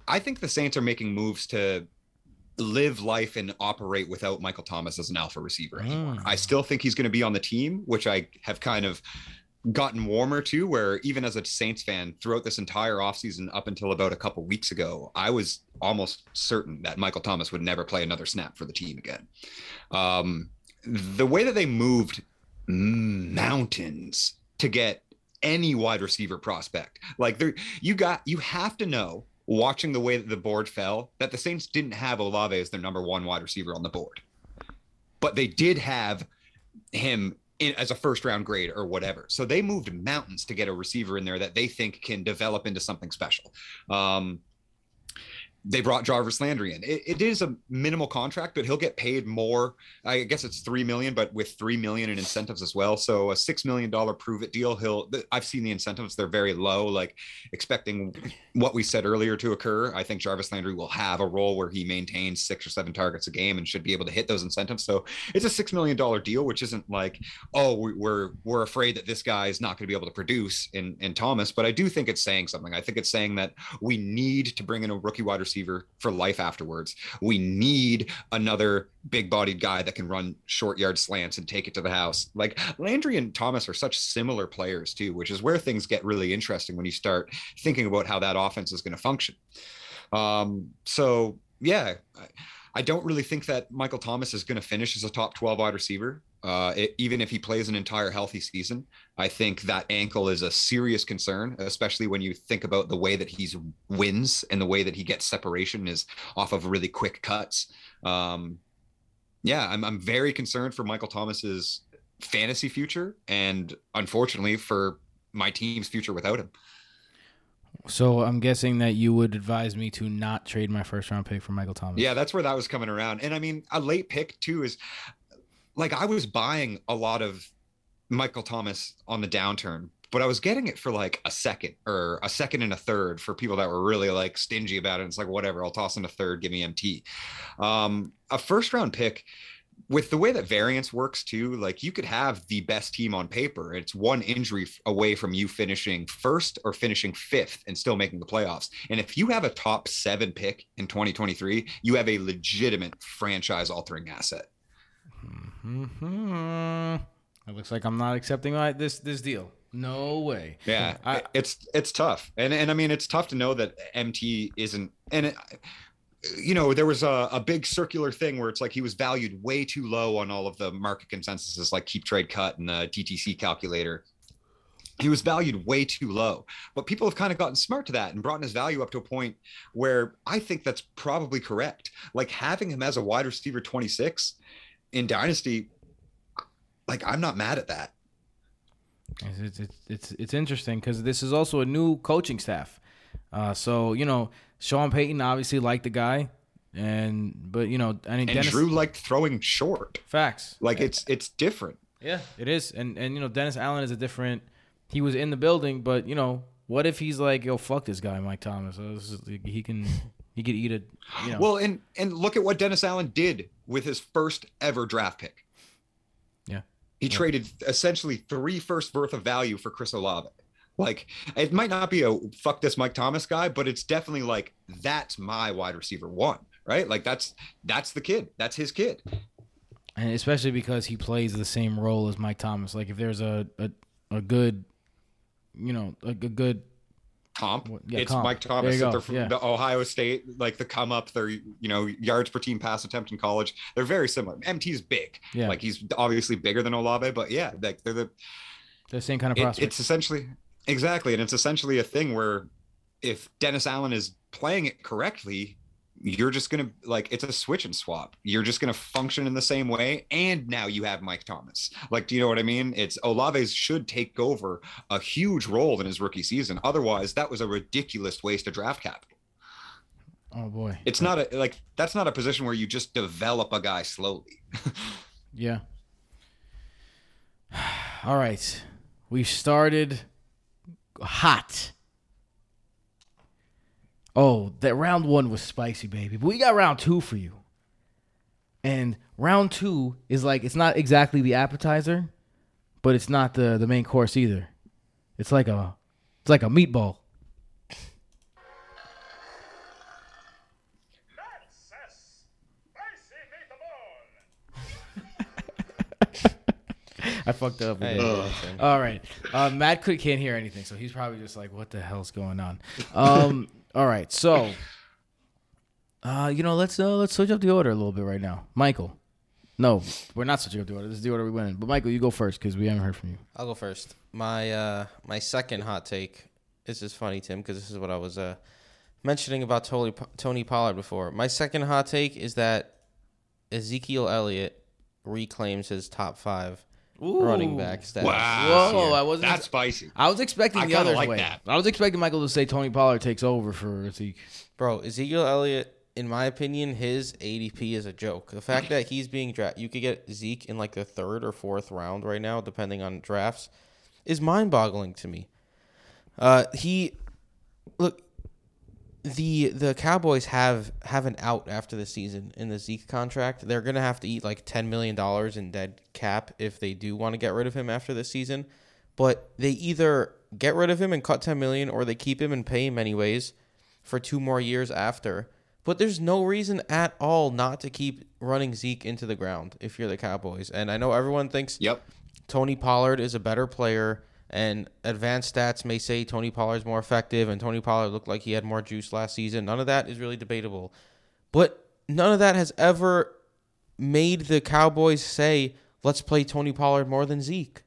I think the Saints are making moves to live life and operate without Michael Thomas as an alpha receiver anymore. Mm. I still think he's going to be on the team, which I have kind of gotten warmer to where even as a Saints fan, throughout this entire offseason up until about a couple weeks ago, I was almost certain that Michael Thomas would never play another snap for the team again. Um, the way that they moved mountains to get any wide receiver prospect, like there, you got, you have to know watching the way that the board fell that the Saints didn't have Olave as their number one wide receiver on the board, but they did have him in, as a first round grade or whatever. So they moved mountains to get a receiver in there that they think can develop into something special. Um, they brought Jarvis Landry in. It, it is a minimal contract, but he'll get paid more. I guess it's three million, but with three million in incentives as well. So a six million dollar prove it deal. He'll. I've seen the incentives; they're very low. Like expecting what we said earlier to occur. I think Jarvis Landry will have a role where he maintains six or seven targets a game and should be able to hit those incentives. So it's a six million dollar deal, which isn't like, oh, we're we're afraid that this guy is not going to be able to produce in in Thomas. But I do think it's saying something. I think it's saying that we need to bring in a rookie wide receiver receiver for life afterwards. We need another big bodied guy that can run short yard slants and take it to the house. Like Landry and Thomas are such similar players too, which is where things get really interesting when you start thinking about how that offense is going to function. Um, so yeah, I, I don't really think that Michael Thomas is going to finish as a top 12 wide receiver. Uh, it, even if he plays an entire healthy season, I think that ankle is a serious concern, especially when you think about the way that he wins and the way that he gets separation is off of really quick cuts. Um, yeah, I'm, I'm very concerned for Michael Thomas's fantasy future and unfortunately for my team's future without him. So I'm guessing that you would advise me to not trade my first round pick for Michael Thomas. Yeah, that's where that was coming around. And I mean, a late pick too is like I was buying a lot of Michael Thomas on the downturn, but I was getting it for like a second or a second and a third for people that were really like stingy about it. It's like whatever, I'll toss in a third, give me MT. Um, a first round pick with the way that variance works too, like you could have the best team on paper. It's one injury away from you finishing first or finishing fifth and still making the playoffs. And if you have a top seven pick in 2023, you have a legitimate franchise altering asset. Hmm. Mm-hmm. It looks like I'm not accepting this this deal. No way. Yeah, I, it's it's tough, and and I mean it's tough to know that MT isn't, and it, you know there was a, a big circular thing where it's like he was valued way too low on all of the market consensuses like keep trade cut and the DTC calculator. He was valued way too low, but people have kind of gotten smart to that and brought his value up to a point where I think that's probably correct. Like having him as a wide receiver 26 in Dynasty, like I'm not mad at that. It's it's it's, it's interesting because this is also a new coaching staff. Uh, so you know, Sean Payton obviously liked the guy, and but you know, I mean, and Dennis, Drew liked throwing short. Facts. Like it's it's different. Yeah, it is, and and you know, Dennis Allen is a different. He was in the building, but you know, what if he's like, yo, fuck this guy, Mike Thomas? He can he could eat it. You know. Well, and and look at what Dennis Allen did with his first ever draft pick. Yeah. He yeah. traded essentially three first worth of value for Chris Olave. Like it might not be a fuck this Mike Thomas guy, but it's definitely like that's my wide receiver one, right? Like that's that's the kid. That's his kid. And especially because he plays the same role as Mike Thomas. Like if there's a a, a good you know, a, a good comp. Yeah, it's comp. Mike Thomas at the, yeah. the, Ohio State, like the come up, their you know yards per team pass attempt in college. They're very similar. MT's big, yeah. Like he's obviously bigger than Olave, but yeah, like they're the the same kind of prospect. It, it's essentially exactly, and it's essentially a thing where if Dennis Allen is playing it correctly, you're just gonna like it's a switch and swap. You're just gonna function in the same way, and now you have Mike Thomas. Like, do you know what I mean? It's Olave's should take over a huge role in his rookie season. Otherwise, that was a ridiculous waste of draft capital. Oh boy, it's not a like that's not a position where you just develop a guy slowly. yeah. All right, we started hot Oh, that round one was spicy, baby. But we got round two for you. And round two is like it's not exactly the appetizer, but it's not the the main course either. It's like a it's like a meatball. I fucked up. Hey, again. hey, Tim. All right. Uh, Matt could, can't hear anything, so he's probably just like, "What the hell's going on?" Um. All right. So, uh, you know, let's uh, let's switch up the order a little bit right now. Michael. No, we're not switching up the order. This is the order we went in. But Michael, you go first because we haven't heard from you. I'll go first. My uh, my second hot take. This is funny, Tim, because this is what I was uh, mentioning about Tony Tony Pollard before. My second hot take is that Ezekiel Elliott reclaims his top five running back status. Wow. Whoa, I wasn't- That's spicy. I was expecting I the other like way. that. I was expecting Michael to say Tony Pollard takes over for Zeke. Bro, Ezekiel Elliott, in my opinion, his ADP is a joke. The fact that he's being drafted, you could get Zeke in like the third or fourth round right now, depending on drafts, is mind boggling to me. Uh, he, look, the the Cowboys have have an out after the season in the Zeke contract. They're gonna have to eat like ten million dollars in dead cap if they do want to get rid of him after this season. But they either get rid of him and cut ten million, or they keep him and pay him anyways for two more years after. But there's no reason at all not to keep running Zeke into the ground if you're the Cowboys. And I know everyone thinks Yep. Tony Pollard is a better player, and advanced stats may say Tony Pollard's more effective, and Tony Pollard looked like he had more juice last season. None of that is really debatable. But none of that has ever made the Cowboys say, let's play Tony Pollard more than Zeke.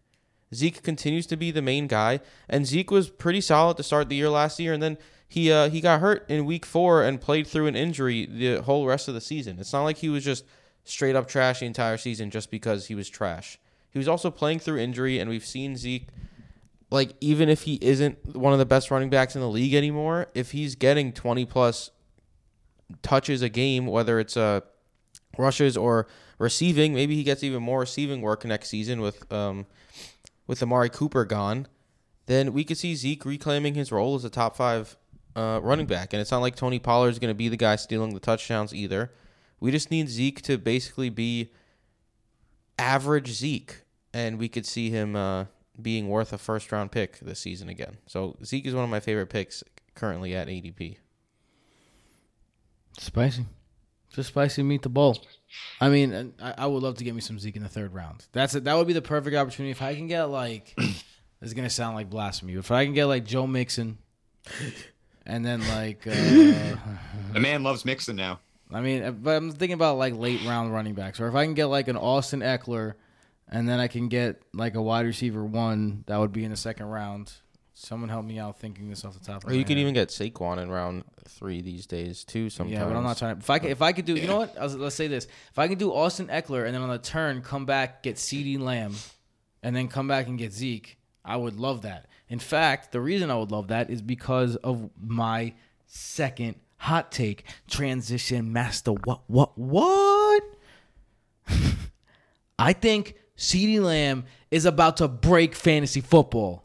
Zeke continues to be the main guy, and Zeke was pretty solid to start the year last year, and then he uh, he got hurt in week four and played through an injury the whole rest of the season. It's not like he was just straight up trash the entire season just because he was trash. He was also playing through injury, and we've seen Zeke, like even if he isn't one of the best running backs in the league anymore, if he's getting twenty plus touches a game, whether it's uh, rushes or receiving, maybe he gets even more receiving work next season with um, with Amari Cooper gone, then we could see Zeke reclaiming his role as a top five uh, running back. And it's not like Tony Pollard is going to be the guy stealing the touchdowns either. We just need Zeke to basically be average Zeke, and we could see him uh, being worth a first round pick this season again. So Zeke is one of my favorite picks currently at ADP. Spicy. Just spicy meat the bowl. I mean, I, I would love to get me some Zeke in the third round. That's it. That would be the perfect opportunity if I can get like. this is gonna sound like blasphemy. If I can get like Joe Mixon, and then like, uh, The man loves Mixon now. I mean, but I'm thinking about like late round running backs, or if I can get like an Austin Ekeler, and then I can get like a wide receiver one that would be in the second round. Someone help me out thinking this off the top Or my you could head. even get Saquon in round three these days too. Sometimes. Yeah, but I'm not trying. If I could, if I could do, you know what? Was, let's say this: if I can do Austin Ekeler and then on the turn come back get CeeDee Lamb, and then come back and get Zeke, I would love that. In fact, the reason I would love that is because of my second hot take transition master. What? What? What? I think CeeDee Lamb is about to break fantasy football.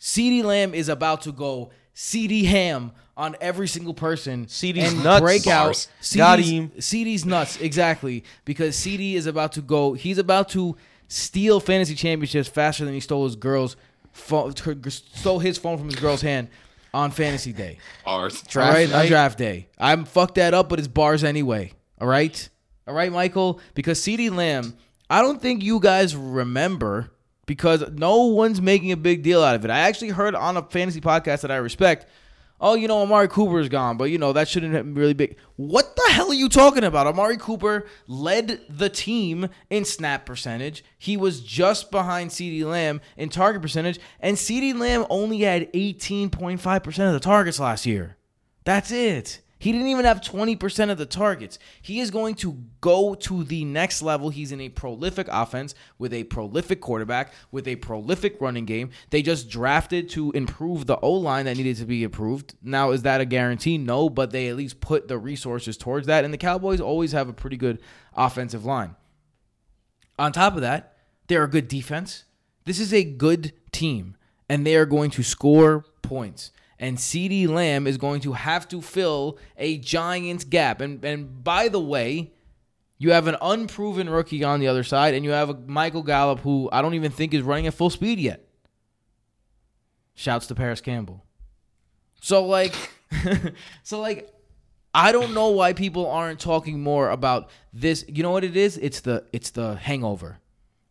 CeeDee Lamb is about to go CD ham on every single person. CeeDee's and nuts. Break out. Bars. Got CeeDee's him. CeeDee's nuts exactly because CeeDee is about to go. He's about to steal fantasy championships faster than he stole his girl's phone. Stole his phone from his girl's hand on fantasy day. Ours. Draft all right, on night? draft day. I'm fucked that up, but it's bars anyway. All right, all right, Michael. Because CeeDee Lamb, I don't think you guys remember because no one's making a big deal out of it. I actually heard on a fantasy podcast that I respect. Oh, you know, Amari Cooper is gone, but you know that shouldn't really big. What the hell are you talking about? Amari Cooper led the team in snap percentage. He was just behind CeeDee Lamb in target percentage, and CeeDee Lamb only had 18.5% of the targets last year. That's it. He didn't even have 20% of the targets. He is going to go to the next level. He's in a prolific offense with a prolific quarterback, with a prolific running game. They just drafted to improve the O line that needed to be improved. Now, is that a guarantee? No, but they at least put the resources towards that. And the Cowboys always have a pretty good offensive line. On top of that, they're a good defense. This is a good team, and they are going to score points. And CeeDee Lamb is going to have to fill a Giants gap. And and by the way, you have an unproven rookie on the other side, and you have a Michael Gallup who I don't even think is running at full speed yet. Shouts to Parris Campbell. So like, so like, I don't know why people aren't talking more about this. You know what it is? It's the it's the hangover.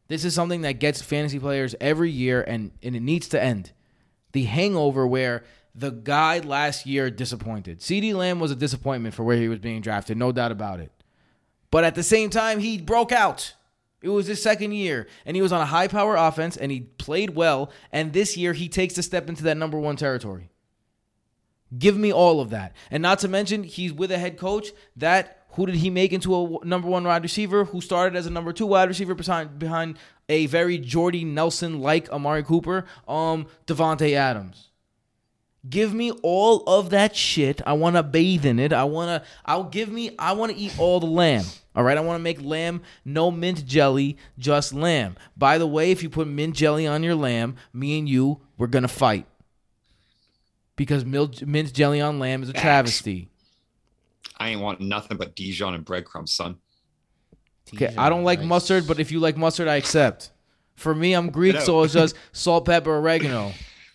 This is something that gets fantasy players every year, and, and it needs to end. The hangover where the guy last year disappointed. CeeDee Lamb was a disappointment for where he was being drafted, no doubt about it. But at the same time, he broke out. It was his second year, and he was on a high power offense, and he played well. And this year, he takes a step into that number one territory. Give me all of that. And not to mention, he's with a head coach that who did he make into a number one wide receiver who started as a number two wide receiver behind behind a very Jordy Nelson like Amari Cooper, um, Davante Adams. Give me all of that shit. I want to bathe in it. I want to. I'll give me. I want to eat all the lamb. All right. I want to make lamb no mint jelly, just lamb. By the way, if you put mint jelly on your lamb, me and you, we're gonna fight because mil- mint jelly on lamb is a travesty. I ain't want nothing but Dijon and breadcrumbs, son. Okay, I don't like Nice. mustard, but if you like mustard, I accept. For me, I'm Greek, so it's just salt, pepper, oregano.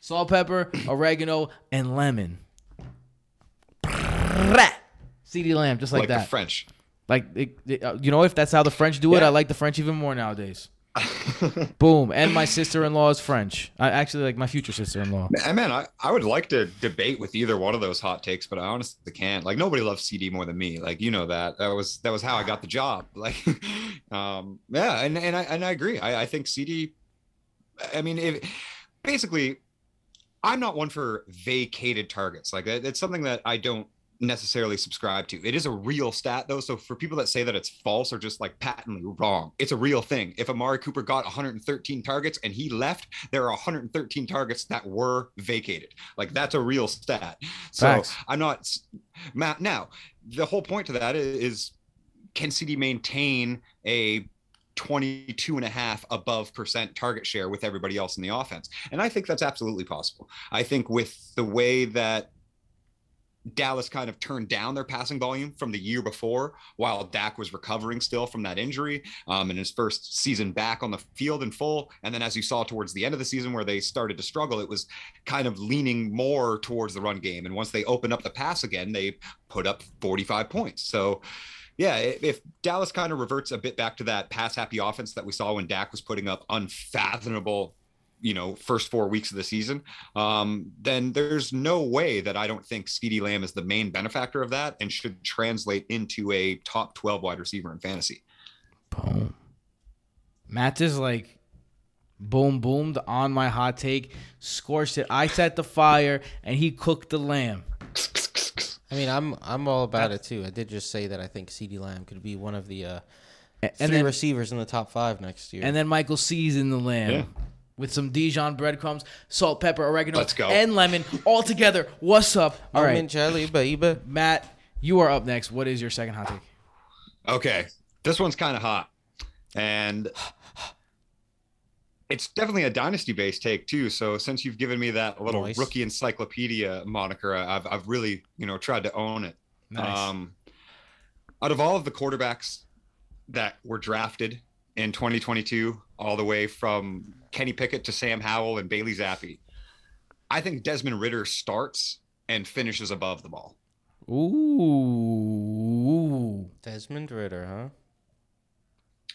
Salt, pepper, oregano, and lemon. CeeDee lamb, just like, Like, that. the French. like, it, it- uh, you know, if that's how the French do it, Yeah. I like the French even more nowadays. Boom. And my sister in law is French. I actually like my future sister in law. And man, I, I would like to debate with either one of those hot takes, but I honestly can't. Like nobody loves CeeDee more than me. Like you know that. That was that was how I got the job. Like um yeah, and, and I and I agree. I, I think CeeDee I mean if basically I'm not one for vacated targets. Like it- it's something that I don't necessarily subscribe to. It is a real stat though. So for people that say that it's false or just like patently wrong, it's a real thing. If Amari Cooper got 113 targets and he left, there are 113 targets that were vacated. Like that's a real stat. So Facts. I'm not Matt. Now the whole point to that is, is can CeeDee maintain a 22 and a half above percent target share with everybody else in the offense. And I think that's absolutely possible. I think with the way that Dallas kind of turned down their passing volume from the year before while Dak was recovering still from that injury um, in his first season back on the field in full. And then, as you saw towards the end of the season where they started to struggle, it was kind of leaning more towards the run game. And once they opened up the pass again, they put up 45 points. So, yeah, if Dallas kind of reverts a bit back to that pass happy offense that we saw when Dak was putting up unfathomable, you know, first four weeks of the season, um, then there's no way that I don't think CeeDee Lamb is the main benefactor of that and should translate into a top 12 wide receiver in fantasy. Boom. Matt is like boom boomed on my hot take, scorched it. I set the fire and he cooked the lamb. I mean, I'm I'm all about it too. I did just say that I think CeeDee Lamb could be one of the uh, A- three And then, receivers in the top five next year. and then Michael seasoned the lamb Yeah. With some Dijon breadcrumbs, salt, pepper, oregano, Let's go. and lemon all together. What's up? All right, I'm right, in jelly, baby. Matt, you are up next. What is your second hot take? Okay, this one's kind of hot, and it's definitely a dynasty-based take too. So since you've given me that little Nice. rookie encyclopedia moniker, I've I've really you know tried to own it. Nice. Um, out of all of the quarterbacks that were drafted in 2022, all the way from Kenny Pickett to Sam Howell and Bailey Zappe, I think Desmond Ridder starts and finishes above the ball. Ooh. Desmond Ridder, huh?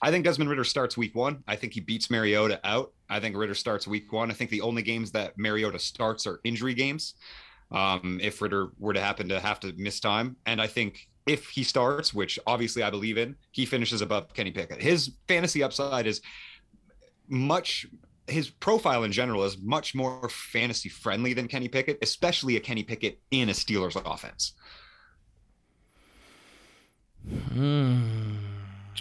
I think Desmond Ridder starts week one. I think he beats Mariota out. I think Ridder starts week one. I think the only games that Mariota starts are injury games. Um, if Ridder were to happen to have to miss time. And I think if he starts, which obviously I believe in, he finishes above Kenny Pickett. His fantasy upside is much his profile in general is much more fantasy friendly than Kenny Pickett, especially a Kenny Pickett in a Steelers offense. Hmm.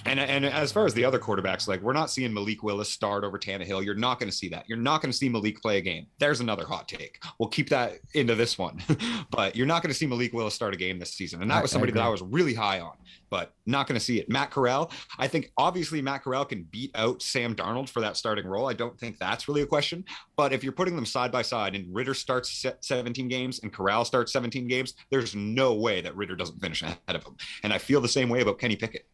And and as far as the other quarterbacks, like we're not seeing Malik Willis start over Tannehill. You're not going to see that. You're not going to see Malik play a game. There's another hot take. We'll keep that into this one, but you're not going to see Malik Willis start a game this season. And that I- was I somebody that. I was really high on, but not going to see it. Matt Corral, I think obviously Matt Corral can beat out Sam Darnold for that starting role. I don't think that's really a question. But if you're putting them side by side and Ridder starts 17 games and Corral starts 17 games, there's no way that Ridder doesn't finish ahead of him. And I feel the same way about Kenny Pickett.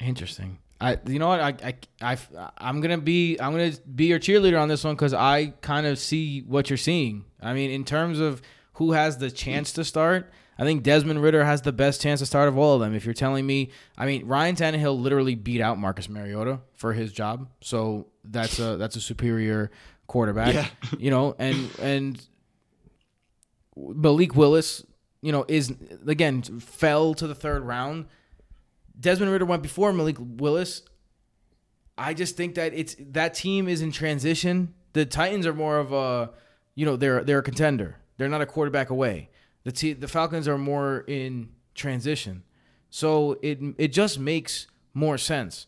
Interesting. I, you know what? I, I, I, I'm gonna be, I'm gonna be your cheerleader on this one because I kind of see what you're seeing. I mean, in terms of who has the chance to start, I think Desmond Ridder has the best chance to start of all of them. If you're telling me, I mean, Ryan Tannehill literally beat out Marcus Mariota for his job, so that's a that's a superior quarterback. Yeah. You know, and and Malik Willis, you know, is again fell to the third round. Desmond Ridder went before Malik Willis. I just think that it's that team is in transition. The Titans are more of a, you know, they're they're a contender. They're not a quarterback away. The te- the Falcons are more in transition. So it it just makes more sense.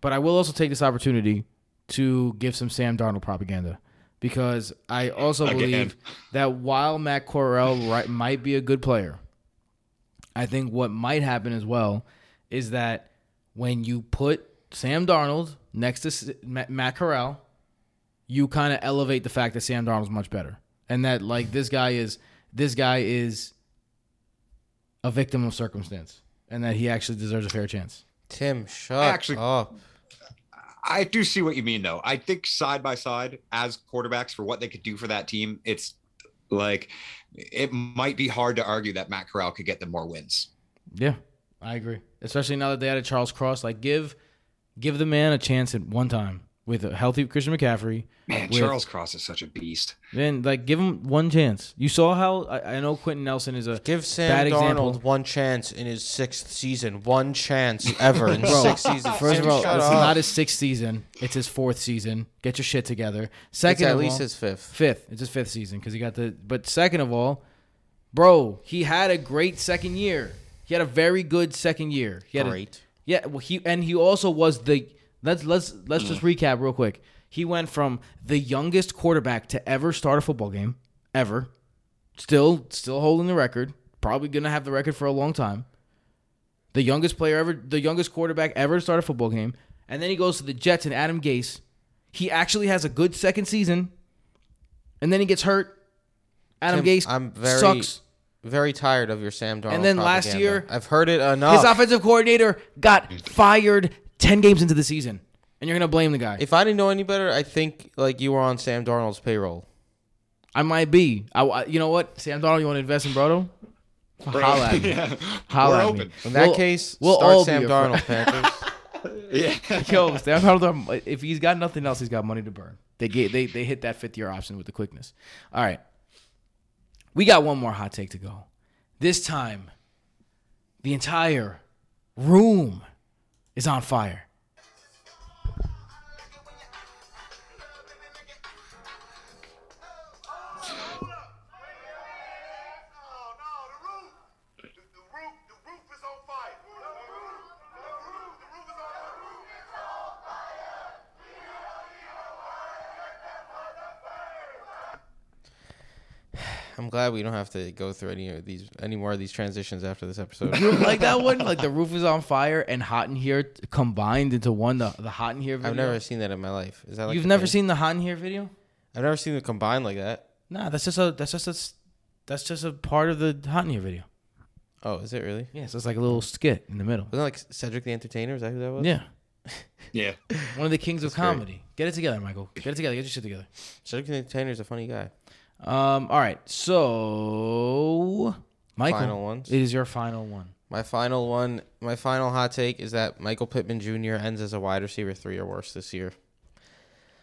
But I will also take this opportunity to give some Sam Darnold propaganda because I also Again. believe that while Matt Corral right, might be a good player, I think what might happen as well is that when you put Sam Darnold next to Matt Corral, you kind of elevate the fact that Sam Darnold's much better, and that like this guy is this guy is a victim of circumstance, and that he actually deserves a fair chance. Tim, shut Actually- up. I do see what you mean, though. I think side by side, as quarterbacks, for what they could do for that team, it's like it might be hard to argue that Matt Corral could get them more wins. Yeah, I agree. Especially now that they added Charles Cross, like give give the man a chance at one time with a healthy Christian McCaffrey. Man, with- Charles Cross is such a beast. Then like give him one chance. You saw how I, I know Quenton Nelson is a Give Sam bad Darnold example. one chance in his sixth season. One chance ever in six seasons. First of all, it's up. not his sixth season; it's his fourth season. Get your shit together. It's Second, at of least all, his fifth. fifth. It's his fifth season because he got the. But second of all, bro, he had a great second year. He had a very good second year. He had a- Great. yeah, well, he and he also was the. Let's let's let's just mm. recap real quick. He went from the youngest quarterback to ever start a football game, ever. Still, still holding the record. Probably gonna have the record for a long time. The youngest player ever, the youngest quarterback ever to start a football game, and then he goes to the Jets and Adam Gase. He actually has a good second season, and then he gets hurt. Adam Tim, Gase I'm very sucks. Very tired of your Sam Darnold. And then last year- I've heard it enough. His offensive coordinator got fired ten games into the season, and you're gonna blame the guy. if I didn't know any better, I think like you were on Sam Darnold's payroll. I might be. I, I- you know what, Sam Darnold, you want to invest in Brodo? Holla at me. yeah, Holla we're at open. me. In that We'll- case, we'll start all Sam be your Darnold, Panthers. Yeah. Yo, Sam Darnold, um, if he's got nothing else, he's got money to burn. They get they they hit that fifth year option with the quickness. All right, we got one more hot take to go. This time, the entire room is on fire. I'm glad we don't have to go through any of these any more of these transitions after this episode. You like that one? Like the roof is on fire and hot in here combined into one. The the hot in here video. I've never seen that in my life. Is that like You've never thing? seen the hot in here video? I've never seen it combined like that. Nah, that's just a that's just a that's just a part of the hot in here video. Oh, is it really? Yeah, so it's like a little skit in the middle. Wasn't it like Cedric the Entertainer? Is that who that was? Yeah, Yeah. one of the kings of That's great. comedy. Get it together, Michael. Get it together. Get your shit together. Cedric the Entertainer is a funny guy. Um. All right. So, Michael, Final ones? It is your final one. My final one, my final hot take is that Michael Pittman Jr. ends as a wide receiver three or worse this year.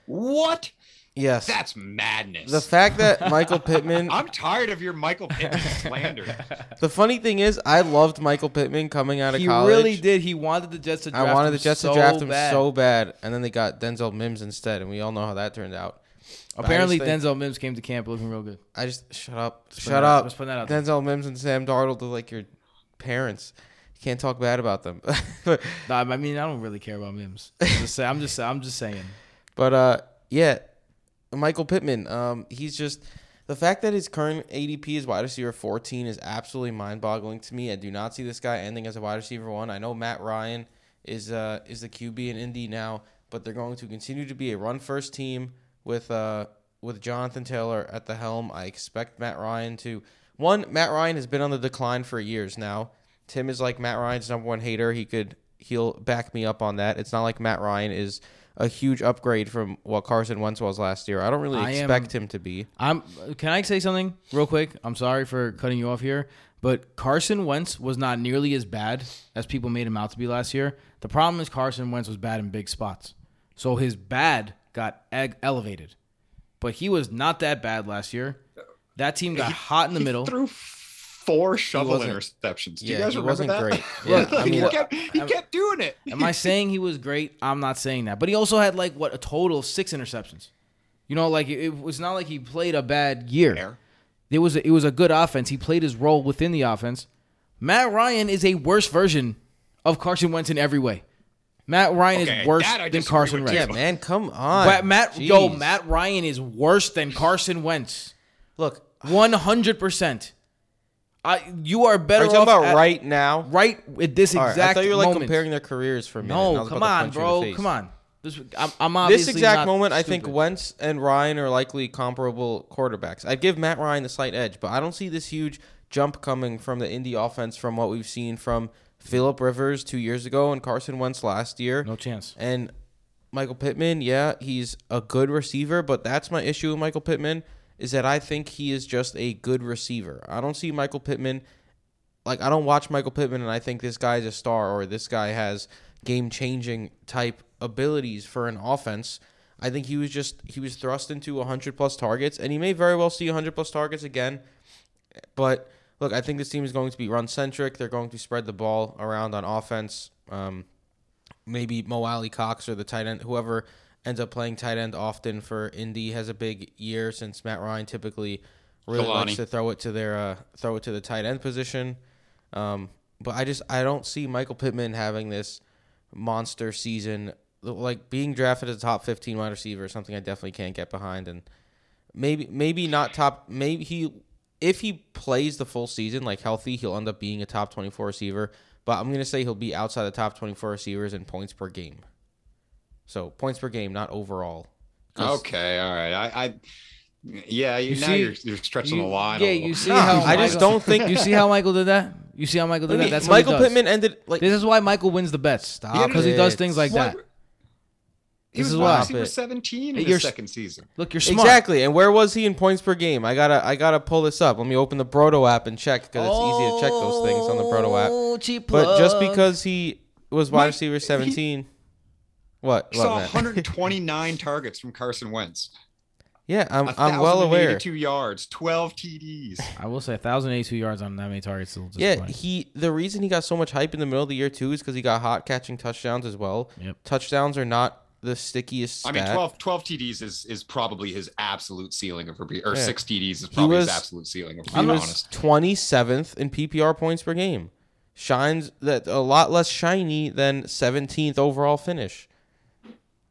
What? Yes. That's madness. the fact that Michael Pittman I'm tired of your Michael Pittman slander. The funny thing is, I loved Michael Pittman coming out of college. He college. really did. He wanted the Jets to draft I wanted him the Jets so to draft him bad. so bad, and then they got Denzel Mims instead, and we all know how that turned out. Apparently, think- Denzel Mims came to camp looking real good. I just shut up, putting shut up. just putting that out there. Denzel Mims and Sam Darnold are like your parents. You can't talk bad about them. but Nah, I mean, I don't really care about Mims. I'm just, say, I'm just, I'm just saying. but uh, yeah, Michael Pittman. Um, he's just the fact that his current ADP is wide receiver 14 is absolutely mind-boggling to me. I do not see this guy ending as a wide receiver one. I know Matt Ryan is uh is the QB in Indy now, but they're going to continue to be a run-first team with uh with Jonathan Taylor at the helm. I expect Matt Ryan to one. Matt Ryan has been on the decline for years now. Tim is like Matt Ryan's number one hater. He could he'll back me up on that. It's not like Matt Ryan is a huge upgrade from what Carson Wentz was last year. I don't really I am- expect him to be. I'm. Can I say something real quick? I'm sorry for cutting you off here, But Carson Wentz was not nearly as bad as people made him out to be last year. The problem is Carson Wentz was bad in big spots. So his bad got elevated. But he was not that bad last year. That team got hot in the He middle. threw four shovel interceptions. Do yeah, you guys he remember wasn't that? great. Yeah, I he, kept, he kept doing it. Am I saying he was great? I'm not saying that. But he also had like what a total of six interceptions. You know, like it, it was not like he played a bad year. Fair. It was a, it was a good offense. He played his role within the offense. Matt Ryan is a worse version of Carson Wentz in every way. Matt Ryan Okay, is worse than Carson Wentz. yeah, man, come on. But Matt, yo, Matt Ryan is worse than Carson Wentz. Look, One hundred percent. I you are better. are you talking off about at- right now? right at this All right, exact I thought you were like moment. comparing their careers for a minute. I No, come on, punch you in the bro. Come on. This, I'm, I'm This exact not moment, I think. Wentz and Ryan are likely comparable quarterbacks. I'd give Matt Ryan the slight edge, but I don't see this huge jump coming from the Indy offense from what we've seen from Philip Rivers two years ago and Carson Wentz last year. No chance. And Michael Pittman, yeah, he's a good receiver, but that's my issue with Michael Pittman is that I think he is just a good receiver. I don't see Michael Pittman like I don't watch Michael Pittman and I think this guy is a star or this guy has game-changing type abilities for an offense. I think he was just he was thrust into 100 plus targets and he may very well see 100 plus targets again. But look, I think this team is going to be run centric. They're going to spread the ball around on offense. Um, maybe Mo Alie-Cox or the tight end, whoever ends up playing tight end often for Indy has a big year since Matt Ryan typically really Kalani. likes to throw it to their uh, throw it to the tight end position. Um, but I just I don't see Michael Pittman having this monster season. Like being drafted as a top fifteen wide receiver is something I definitely can't get behind, and maybe maybe not top. Maybe he if he plays the full season like healthy, he'll end up being a top twenty four receiver. But I'm gonna say he'll be outside the top twenty four receivers in points per game. So points per game, not overall. Okay, all right. I, I yeah, you, You now see- you're, you're stretching You- the line. Yeah, a little. you see No, how I just Michael- don't think- you see how Michael did that. You see how Michael did I that. That's Michael. Pittman ended like This is why Michael wins the bets. Stop because he does things like that. What? He This was is wide why. receiver 17 in You're his second season. Look, you're smart. Exactly, and where was he in points per game? I gotta, I gotta pull this up. Let me open the Brodo app and check because it's easy to check those things on the Brodo app. Oh, cheap But just because he was wide Mike, receiver he- seventeen, what? He what saw 129 targets from Carson Wentz. yeah, I'm, I'm well aware. Two yards, 12 TDs. I will say 1,082 yards on that many targets. Still Yeah, he. The reason he got so much hype in the middle of the year too is because he got hot catching touchdowns as well. Yep. Touchdowns are not the stickiest. I mean, 12, 12 TDs is, is probably his absolute ceiling of or Yeah. six TDs is probably was- his absolute ceiling. If He I'm was honest. 27th in PPR points per game. Shines that a lot less shiny than 17th overall finish.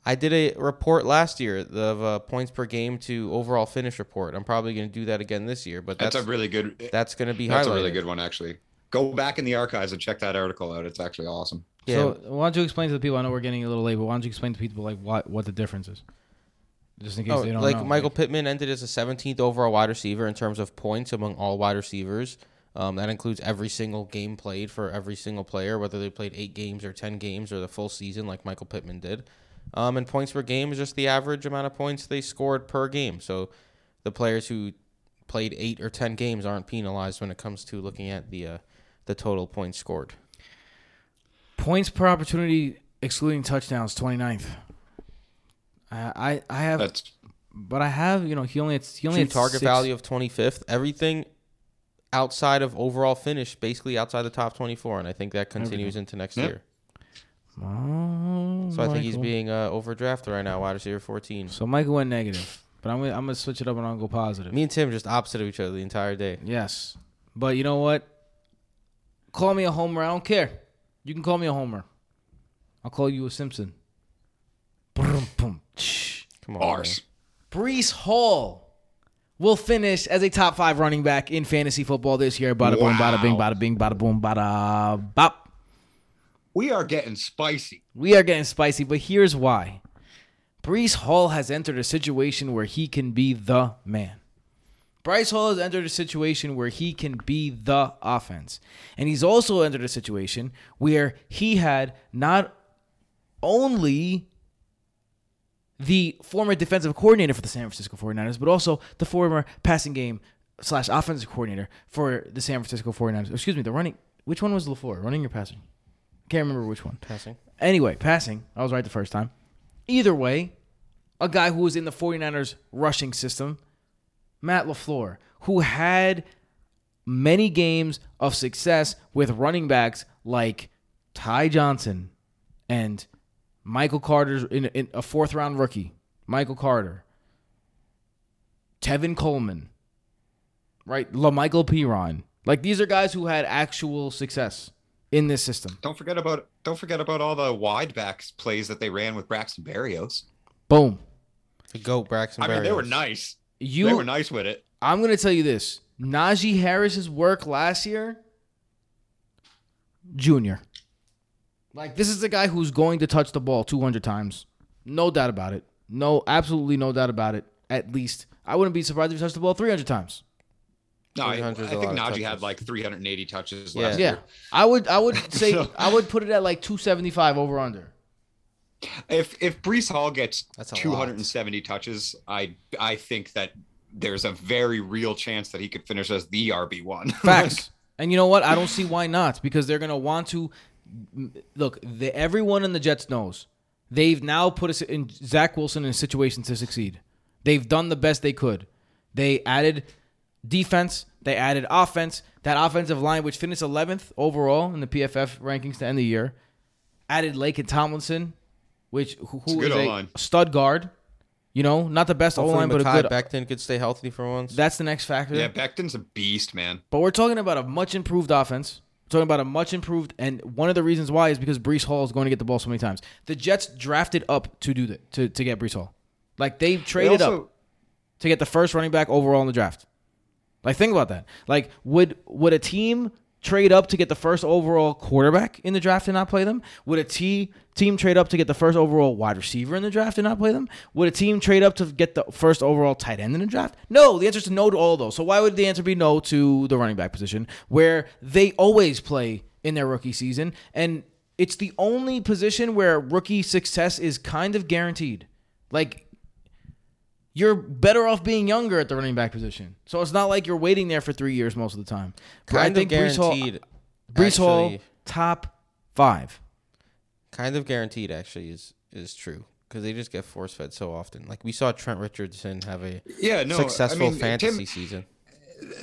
I did a report last year of uh, points per game to overall finish report. I'm probably going to do that again this year, but That's, that's a really good. that's going to be That's highlighted. a really good one, actually. Go back in the archives and check that article out. It's actually awesome. Yeah. So why don't you explain to the people? I know we're getting a little late, but why don't you explain to people like what what the difference is, just in case Oh, they don't like know. Michael Pittman ended as a 17th overall wide receiver in terms of points among all wide receivers. Um, that includes every single game played for every single player, whether they played eight games or 10 games or the full season, like Michael Pittman did. Um, and points per game is just the average amount of points they scored per game. So the players who played eight or 10 games aren't penalized when it comes to looking at the uh, the total points scored. Points per opportunity excluding touchdowns 29th. I I, I have, That's but I have you know he only had, he only had target six- value of 25th. Everything outside of overall finish, basically outside the top 24, and I think that continues into next Yep. year. Oh, So I think he's being uh, overdrafted right now, wide receiver 14. So Michael went negative, but I'm gonna, I'm gonna switch it up and I'll go positive. Me and Tim just opposite of each other the entire day. Yes, but you know what? Call me a homer. I don't care. You can call me a homer. I'll call you a Simpson. Brum, bum, tsh. Come on, bars. Breece Hall will finish as a top five running back in fantasy football this year. Bada boom, bada bing, bada bing, bada boom, bada bop. We are getting spicy. We are getting spicy, but here's why. Breece Hall has entered a situation where he can be the man. Breece Hall has entered a situation where he can be the offense. And he's also entered a situation where he had not only the former defensive coordinator for the San Francisco 49ers, but also the former passing game slash offensive coordinator for the San Francisco 49ers. Excuse me, the running. Which one was LaFleur? Running or passing? Can't remember which one. Passing. Anyway, passing. I was right the first time. Either way, a guy who was in the 49ers rushing system, Matt LaFleur, who had many games of success with running backs like Ty Johnson and Michael Carter's in, in a fourth round rookie, Michael Carter, Tevin Coleman, right? La'Mical Perine. Like these are guys who had actual success in this system. Don't forget about don't forget about all the wide backs plays that they ran with Braxton Berrios. Boom. The goat Braxton I mean, they were nice. You they were nice with it. I'm gonna tell you this: Najee Harris's work last year, Junior. Like this is the guy who's going to touch the ball 200 times, no doubt about it. No, absolutely no doubt about it. At least I wouldn't be surprised if he touched the ball 300 times. No, I, I 300 is a think lot Najee had like 380 touches Yeah. last Yeah, year. I would. I would say So- I would put it at like 275 over under. If if Breece Hall gets That's a lot. 270 touches, I I think that there's a very real chance that he could finish as the RB one. Facts. and you know what? I don't see why not because they're gonna want to look. The, everyone in the Jets knows they've now put us in Zach Wilson in a situation to succeed. They've done the best they could. They added defense. They added offense. That offensive line, which finished 11th overall in the PFF rankings to end the year, added Laken Tomlinson, which who, a who good is a O-line. stud guard. You know, not the best O line, but a Mekhi good. Becton could stay healthy for once. That's the next factor. yeah, Becton's a beast, man. But we're talking about a much improved offense. We're talking about a much improved, and one of the reasons why is because Breece Hall is going to get the ball so many times. The Jets drafted up to do that to, to get Breece Hall. Like they traded also- up to get the first running back overall in the draft. Like think about that. Like would would a team trade up to get the first overall quarterback in the draft and not play them? Would a t- team trade up to get the first overall wide receiver in the draft and not play them? Would a team trade up to get the first overall tight end in the draft? No, the answer is no to all those. So why would the answer be no to the running back position where they always play in their rookie season and it's the only position where rookie success is kind of guaranteed. Like you're better off being younger at the running back position. So it's not like you're waiting there for three years most of the time. But kind of guaranteed. Breece Hall, actually- top five. kind of guaranteed actually is is true because they just get force fed so often. Like we saw Trent Richardson have a Yeah, no, successful I mean, fantasy Tim, season.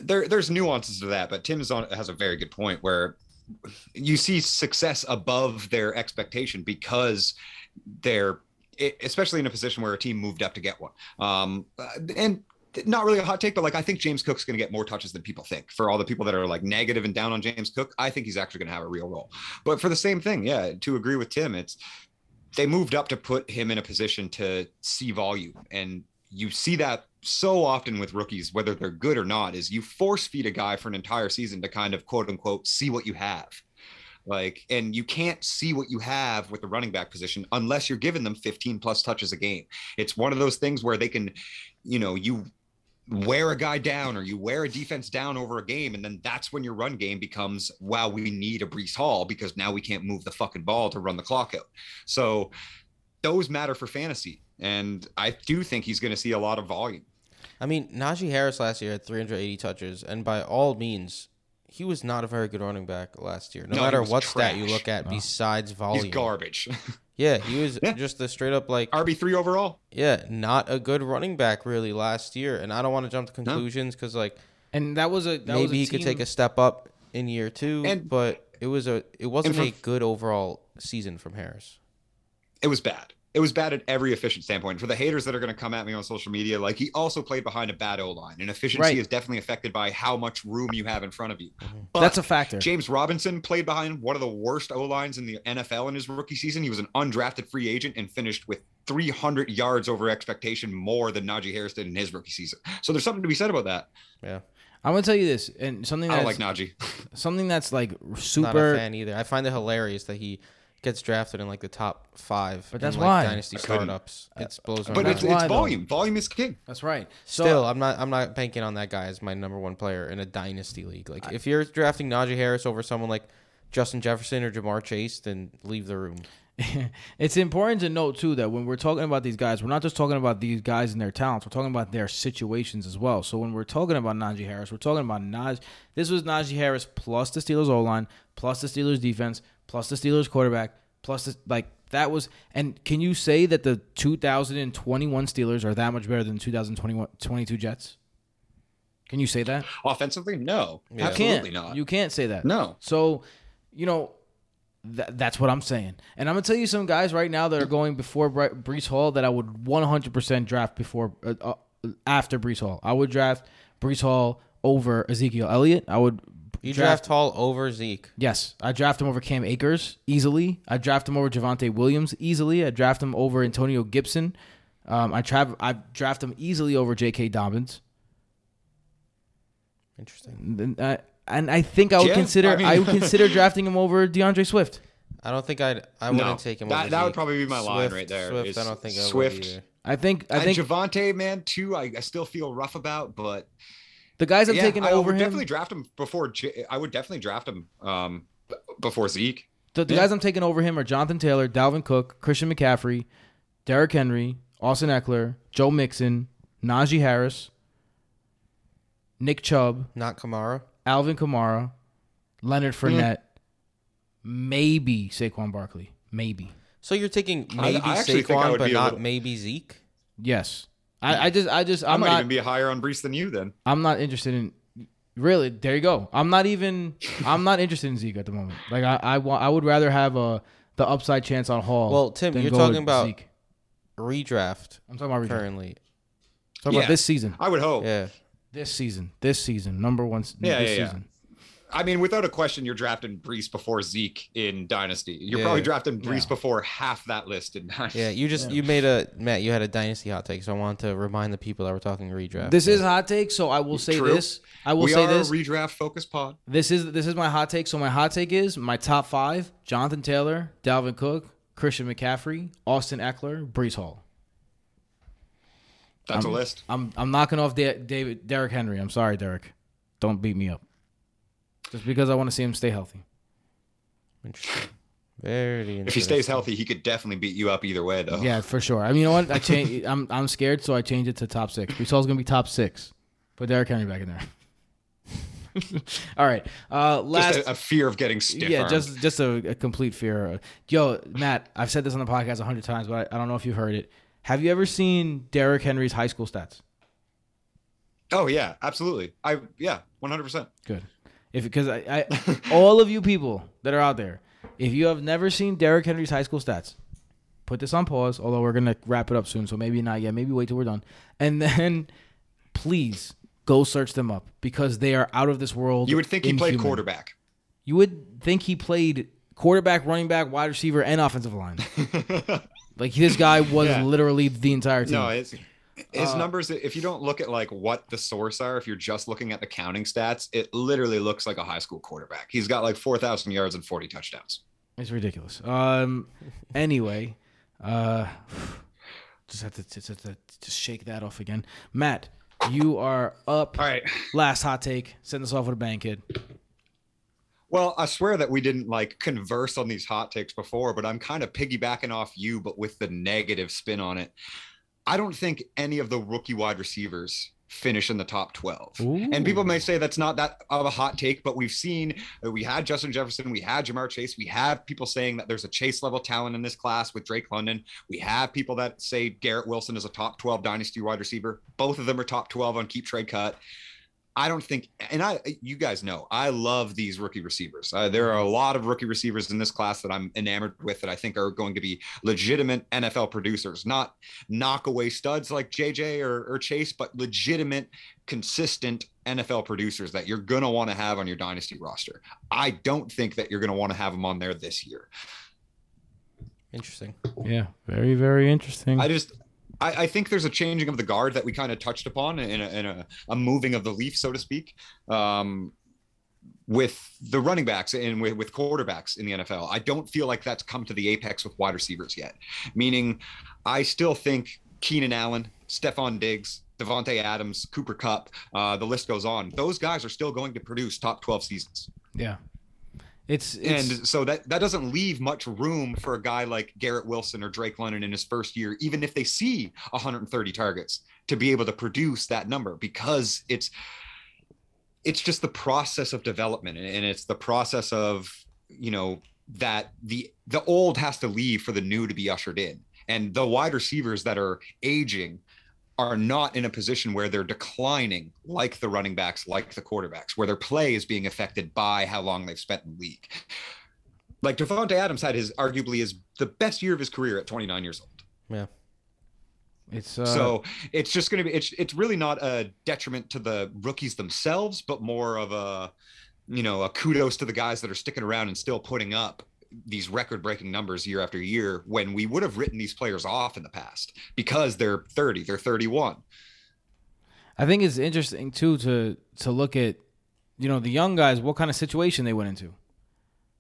there there's nuances to that, but Tim is on has a very good point where you see success above their expectation because they're especially in a position where a team moved up to get one. Um, uh, and not really a hot take, but like I think James Cook's going to get more touches than people think. For all the people that are like negative and down on James Cook, I think he's actually going to have a real role. But for the same thing, yeah, to agree with Tim, it's they moved up to put him in a position to see volume and you see that so often with rookies whether they're good or not is you force feed a guy for an entire season to kind of quote unquote see what you have like and you can't see what you have with the running back position unless you're giving them 15 plus touches a game. It's one of those things where they can you know you wear a guy down or you wear a defense down over a game and then that's when your run game becomes wow we need a Breece Hall because now we can't move the fucking ball to run the clock out. So those matter for fantasy and I do think he's going to see a lot of volume. I mean, Najee Harris last year had 380 touches, and by all means, he was not a very good running back last year. No, No, matter was what stat you look at, besides volume, he's garbage yeah, he was Yeah. just a straight up like RB3 overall yeah, not a good running back really last year. And I don't want to jump to conclusions because like And that was a that was a maybe he could take a step up in year two, And- but it was a it wasn't and a good overall season from Harris. it was bad. It was bad at every efficient standpoint. For the haters that are going to come at me on social media, like he also played behind a bad O line, and efficiency Right. is definitely affected by how much room you have in front of you. Mm-hmm. But That's a factor. James Robinson played behind one of the worst O lines in the NFL in his rookie season. He was an undrafted free agent and finished with 300 yards over expectation more than Najee Harris did in his rookie season. So there's something to be said about that. Yeah, I'm gonna tell you this, and something I don't like Najee. something that's like super. not a super. fan either. I find it hilarious that he gets drafted in like the top five. But that's in, like, why. dynasty couldn't- startups. It blows my But mind. it's, why, it's though. volume. Volume is king. That's right. So, Still, I'm not. I'm not banking on that guy as my number one player in a dynasty league. Like, if you're drafting Najee Harris over someone like Justin Jefferson or Ja'Marr Chase, then leave the room. it's important to note too that when we're talking about these guys, we're not just talking about these guys and their talents. We're talking about their situations as well. So when we're talking about Najee Harris, we're talking about Naj. This was Najee Harris plus the Steelers O line, plus the Steelers defense, plus the Steelers quarterback, plus the, like that was. And can you say that the 2021 Steelers are that much better than 2021 22 Jets? Can you say that? Offensively, no, Yeah. You can't. absolutely not. You can't say that. No. So, you know, th- that's what I'm saying. And I'm gonna tell you some guys right now that are going before Bre- Breece Hall that I would 100% draft before uh, uh, after Breece Hall. I would draft Breece Hall over Ezekiel Elliott. I would You draft Hall over Zeke. Yes, I draft him over Cam Akers easily. I draft him over Javonte Williams easily. I draft him over Antonio Gibson. Um, I tra- I draft him easily over J.K. Dobbins. Interesting. And I, and I think I would Yeah, consider I I, would consider drafting him over D'Andre Swift. I don't think I'd. I wouldn't No. take him. That- over that would probably be my line right there, Swift. I don't think I Swift. would either. I think I And think Javonte, man, too. I, I still feel rough about, but the guys I'm yeah, taking I over would him. definitely draft him before. J- I would definitely draft him um, before Zeke. The, the Yeah. guys I'm taking over him are Jonathan Taylor, Dalvin Cook, Christian McCaffrey, Derrick Henry, Austin Ekeler, Joe Mixon, Najee Harris, Nick Chubb, Not Kamara. Alvin Kamara, Leonard Fournette, maybe Saquon Barkley. Maybe. So you're taking maybe I I Saquon, but not little- maybe Zeke. Yes. I, I just I just i I'm might not even be higher on Breece than you then. I'm not interested in really there you go. I'm not even I'm not interested in Zeke at the moment. Like I I want I would rather have a the upside chance on Hall. Well, Tim, than you're go talking about- Zeke. Redraft I'm talking about redraft. currently. talking Yeah. about this season. I would hope. Yeah. This season, this season, number one. Yeah, this yeah, yeah. Season. I mean, without a question, you're drafting Breece before Zeke in Dynasty. You're Yeah. probably drafting Breece Yeah. before half that list in Dynasty. Yeah, you just you made a Matt. You had a dynasty hot take, so I want to remind the people that we're talking redraft. This is hot take, so I will say True. this. I will we say are this. a redraft focus pod. this is this is my hot take. So my hot take is my top five: Jonathan Taylor, Dalvin Cook, Christian McCaffrey, Austin Ekeler, Breece Hall. That's I'm- a list. I'm I'm knocking off Da- David Derrick Henry. I'm sorry, Derrick. Don't beat me up. Just because I want to see him stay healthy. interesting. Very interesting. If he stays healthy, he could definitely beat you up either way, though. Yeah, for sure. I mean, you know what? I change. I'm I'm scared, so I changed it to top six. Breece Hall's gonna be top six. Put Derrick Henry back in there. All right. Uh, last. Just a, a fear of getting stiff. yeah, just just a, a complete fear. Yo, Matt, I've said this on the podcast a hundred times, but I, I don't know if you've heard it. Have you ever seen Derrick Henry's high school stats? Oh yeah, absolutely. I yeah, one hundred percent. Good. If because I, I all of you people that are out there, if you have never seen Derrick Henry's high school stats, put this on pause. Although we're gonna wrap it up soon, so maybe not yet. Maybe wait till we're done, and then please go search them up because they are out of this world. You would think he played quarterback. You would think he played quarterback, running back, wide receiver, and offensive line. like this guy was Yeah. literally the entire team. No, it's his Uh, numbers. If you don't look at like what the source are, if you're just looking at the counting stats, it literally looks like a high school quarterback. He's got like four thousand yards and forty touchdowns. It's ridiculous. Um. Anyway, uh, just have to just have to just shake that off again. Matt, you are up. All right. Last hot take. Send us off with a bang, kid. Well, I swear that we didn't like converse on these hot takes before, but I'm kind of piggybacking off you, but with the negative spin on it. I don't think any of the rookie wide receivers finish in the top 12. And people may say that's not that of a hot take, but we've seen uh, we had Justin Jefferson, we had Ja'Marr Chase, we have people saying that there's a Chase level talent in this class with Drake London. We have people that say Garrett Wilson is a top 12 dynasty wide receiver. Both of them are top 12 on keep trade cut. I don't think, and I, you guys know, I love these rookie receivers. Uh, there are a lot of rookie receivers in this class that I'm enamored with that I think are going to be legitimate NFL producers, not knockaway studs like JJ or, or Chase, but legitimate, consistent NFL producers that you're going to want to have on your dynasty roster. I don't think that you're going to want to have them on there this year. Interesting. Yeah, very very interesting. I just, I, I think there's a changing of the guard that we kind of touched upon in a, a, moving of the leaf, so to speak, um, with the running backs and with, with quarterbacks in the NFL. I don't feel like that's come to the apex with wide receivers yet. Meaning, I still think Keenan Allen, Stefon Diggs, Davante Adams, Cooper Kupp, uh, the list goes on. Those guys are still going to produce top 12 seasons. Yeah. It's, it's and so that that doesn't leave much room for a guy like Garrett Wilson or Drake London in his first year, even if they see 130 targets, to be able to produce that number because it's it's just the process of development and it's the process of you know that the the old has to leave for the new to be ushered in. And the wide receivers that are aging are not in a position where they're declining like the running backs, like the quarterbacks, where their play is being affected by how long they've spent in the league. Like Davante Adams had his arguably is the best year of his career at 29 years old. Yeah. it's uh, so it's just going to be it's it's really not a detriment to the rookies themselves, but more of a you know a kudos to the guys that are sticking around and still putting up these record breaking numbers year after year when we would have written these players off in the past because they're 30 they're 31 I think it's interesting too to to look at you know the young guys what kind of situation they went into.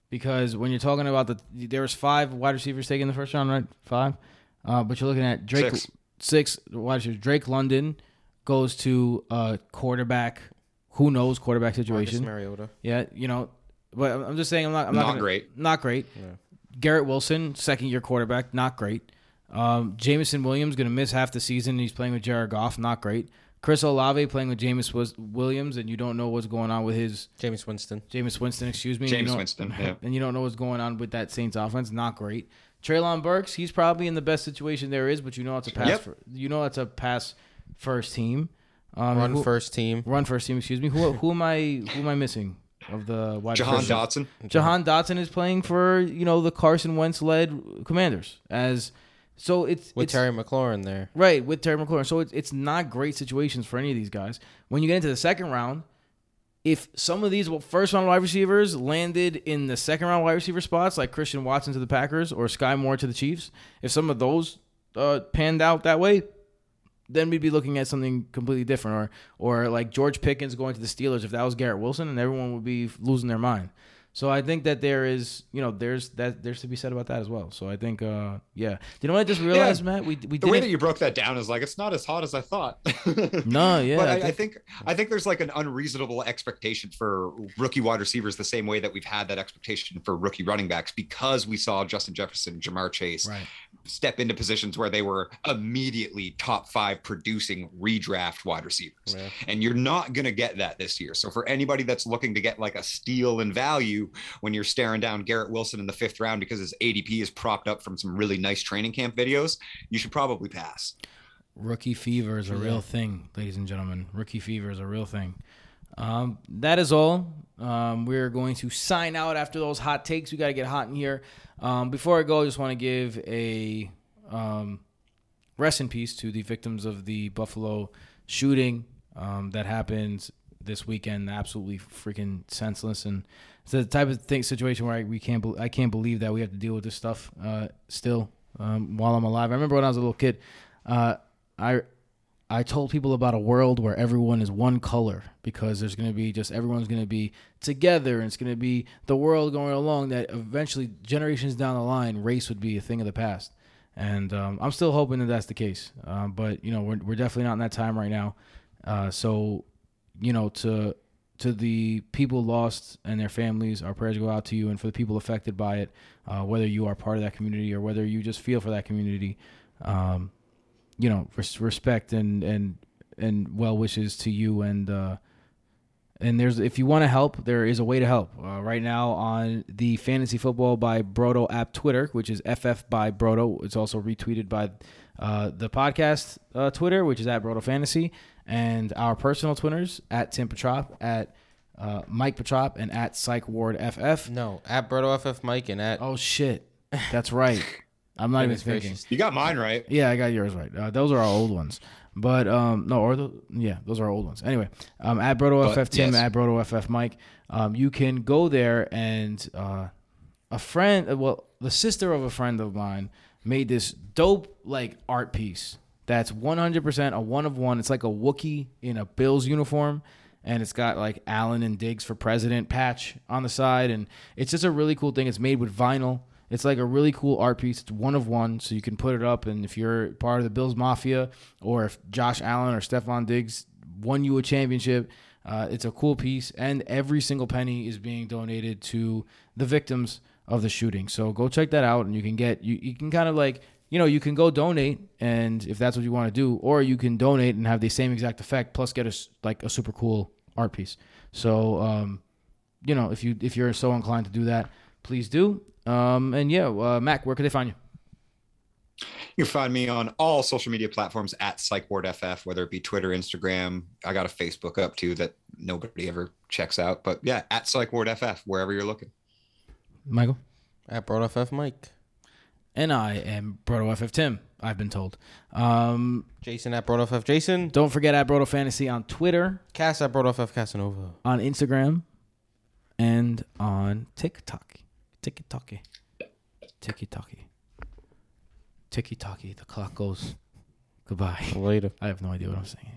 Because when you're talking about the there was five wide receivers taken in the first round right? Five? Uh, but you're looking at Drake Six. six wide receivers. Drake London goes to a quarterback who knows quarterback Marcus situation. Mariota. yeah you know but I'm- I'm just saying I'm not I'm not, Not gonna- great. not great Garrett Wilson second year quarterback not great um, Jameson Williams going to miss half the season. He's playing with Jared Goff. Not great. Chris Olave playing with Jameis Wis- Williams, and you don't know what's going on with his James Winston. Jameis Winston. Excuse me. and you James don't- Winston, yeah. And you don't know what's going on with that Saints offense. Not great. Treylon Burks. He's probably in the best situation there is, but you know it's a pass. Yep. For, you know it's a pass first team. Um, Run who- first team. Run first team. Excuse me. Who who am I? Who am I missing? Of the wide Jahan receivers? Dotson Jahan Dotson is playing for you know the Carson Wentz led Commanders as so it's With it's, Terry McLaurin there. Right, with Terry McLaurin. So it's it's not great situations for any of these guys. When you get into the second round, if some of these first round wide receivers landed in the second round wide receiver spots, like Christian Watson to the Packers or Skyy Moore to the Chiefs, if some of those uh, panned out that way, then we'd be looking at something completely different. Or or like George Pickens going to the Steelers, if that was Garrett Wilson, and everyone would be losing their mind. So I think that there is, you know, there's that there's to be said about that as well. So I think, uh, yeah. You know what I just realized, Matt? We we the way that you broke that down is like it's not as hot as I thought. No, yeah, but I I, I think- think I think there's like an unreasonable expectation for rookie wide receivers, the same way that we've had that expectation for rookie running backs, because we saw Justin Jefferson, Ja'Marr Chase Right. step into positions where they were immediately top five producing redraft wide receivers, Yeah. and you're not going to get that this year. So for anybody that's looking to get like a steal in value when you're staring down Garrett Wilson in the fifth round because his ADP is propped up from some really nice training camp videos, you should probably pass. Rookie fever is a real thing, ladies and gentlemen. Rookie fever is a real thing. Um, that is all. Um, we're going to sign out after those hot takes. We got to get hot in here. Um, before I go, I just want to give a um, rest in peace to the victims of the Buffalo shooting um, that happened this weekend. Absolutely freaking senseless, and it's the type of thing situation where I, we can't. Be, I can't believe that we have to deal with this stuff uh, still um, while I'm alive. I remember when I was a little kid. Uh, I I told people about a world where everyone is one color because there's going to be just everyone's going to be together and it's going to be the world going along that eventually generations down the line race would be a thing of the past. And um, I'm still hoping that that's the case. Um, but you know, we're we're definitely not in that time right now. Uh, so, you know, to to the people lost and their families, our prayers go out to you, and for the people affected by it, uh, whether you are part of that community or whether you just feel for that community. Um, you know res- respect and and and well wishes to you and uh and there's if you want to help there is a way to help uh, right now on the fantasy football by brodo app twitter which is ff by brodo it's also retweeted by uh, the podcast uh, twitter which is at brodo fantasy and our personal twitters at tim petrop at uh, mike petrop and at psych ward ff No, at Berto FF Mike and at oh shit that's right i'm not even Goodness thinking gracious. You got mine right. yeah, I got yours right. Uh, those are our old ones. But um, no, or the yeah, those are our old ones. Anyway, um, at Brodo But, FF Tim, yes. at Brodo FF Mike, um, you can go there and uh, a friend, uh, well, the sister of a friend of mine made this dope like art piece that's 100% a one of one. It's like a Wookiee in a Bills uniform. And it's got like Allen and Diggs for president patch on the side. And it's just a really cool thing. It's made with vinyl. It's like a really cool art piece. It's one of one, so you can put it up. And if you're part of the Bills Mafia, or if Josh Allen or Stefon Diggs won you a championship, Uh, it's a cool piece, and every single penny is being donated to the victims of the shooting. So go check that out, and you can get you you can kind of like you know you can go donate, and if that's what you want to do, or you can donate and have the same exact effect plus get a s- like a super cool art piece. So um, you know if you if you're so inclined to do that, please do. Um, and yeah, uh, Mac, where can they find you? You can find me on all social media platforms at PsychWardFF, whether it be Twitter, Instagram. I got a Facebook up too that nobody ever checks out. But yeah, at PsychWardFF, wherever you're looking. Michael. At Broad FF Mike. And I am BrotoFF Tim, I've been told. Um, Jason at BrotoFF FF Jason. don't forget at Brodo Fantasy on Twitter, Cass at BrotoFF FF Casanova. on Instagram, and on TikTok. TikTok. TikTok. TikTok. The clock goes. Goodbye. Later. I have no idea what I'm saying.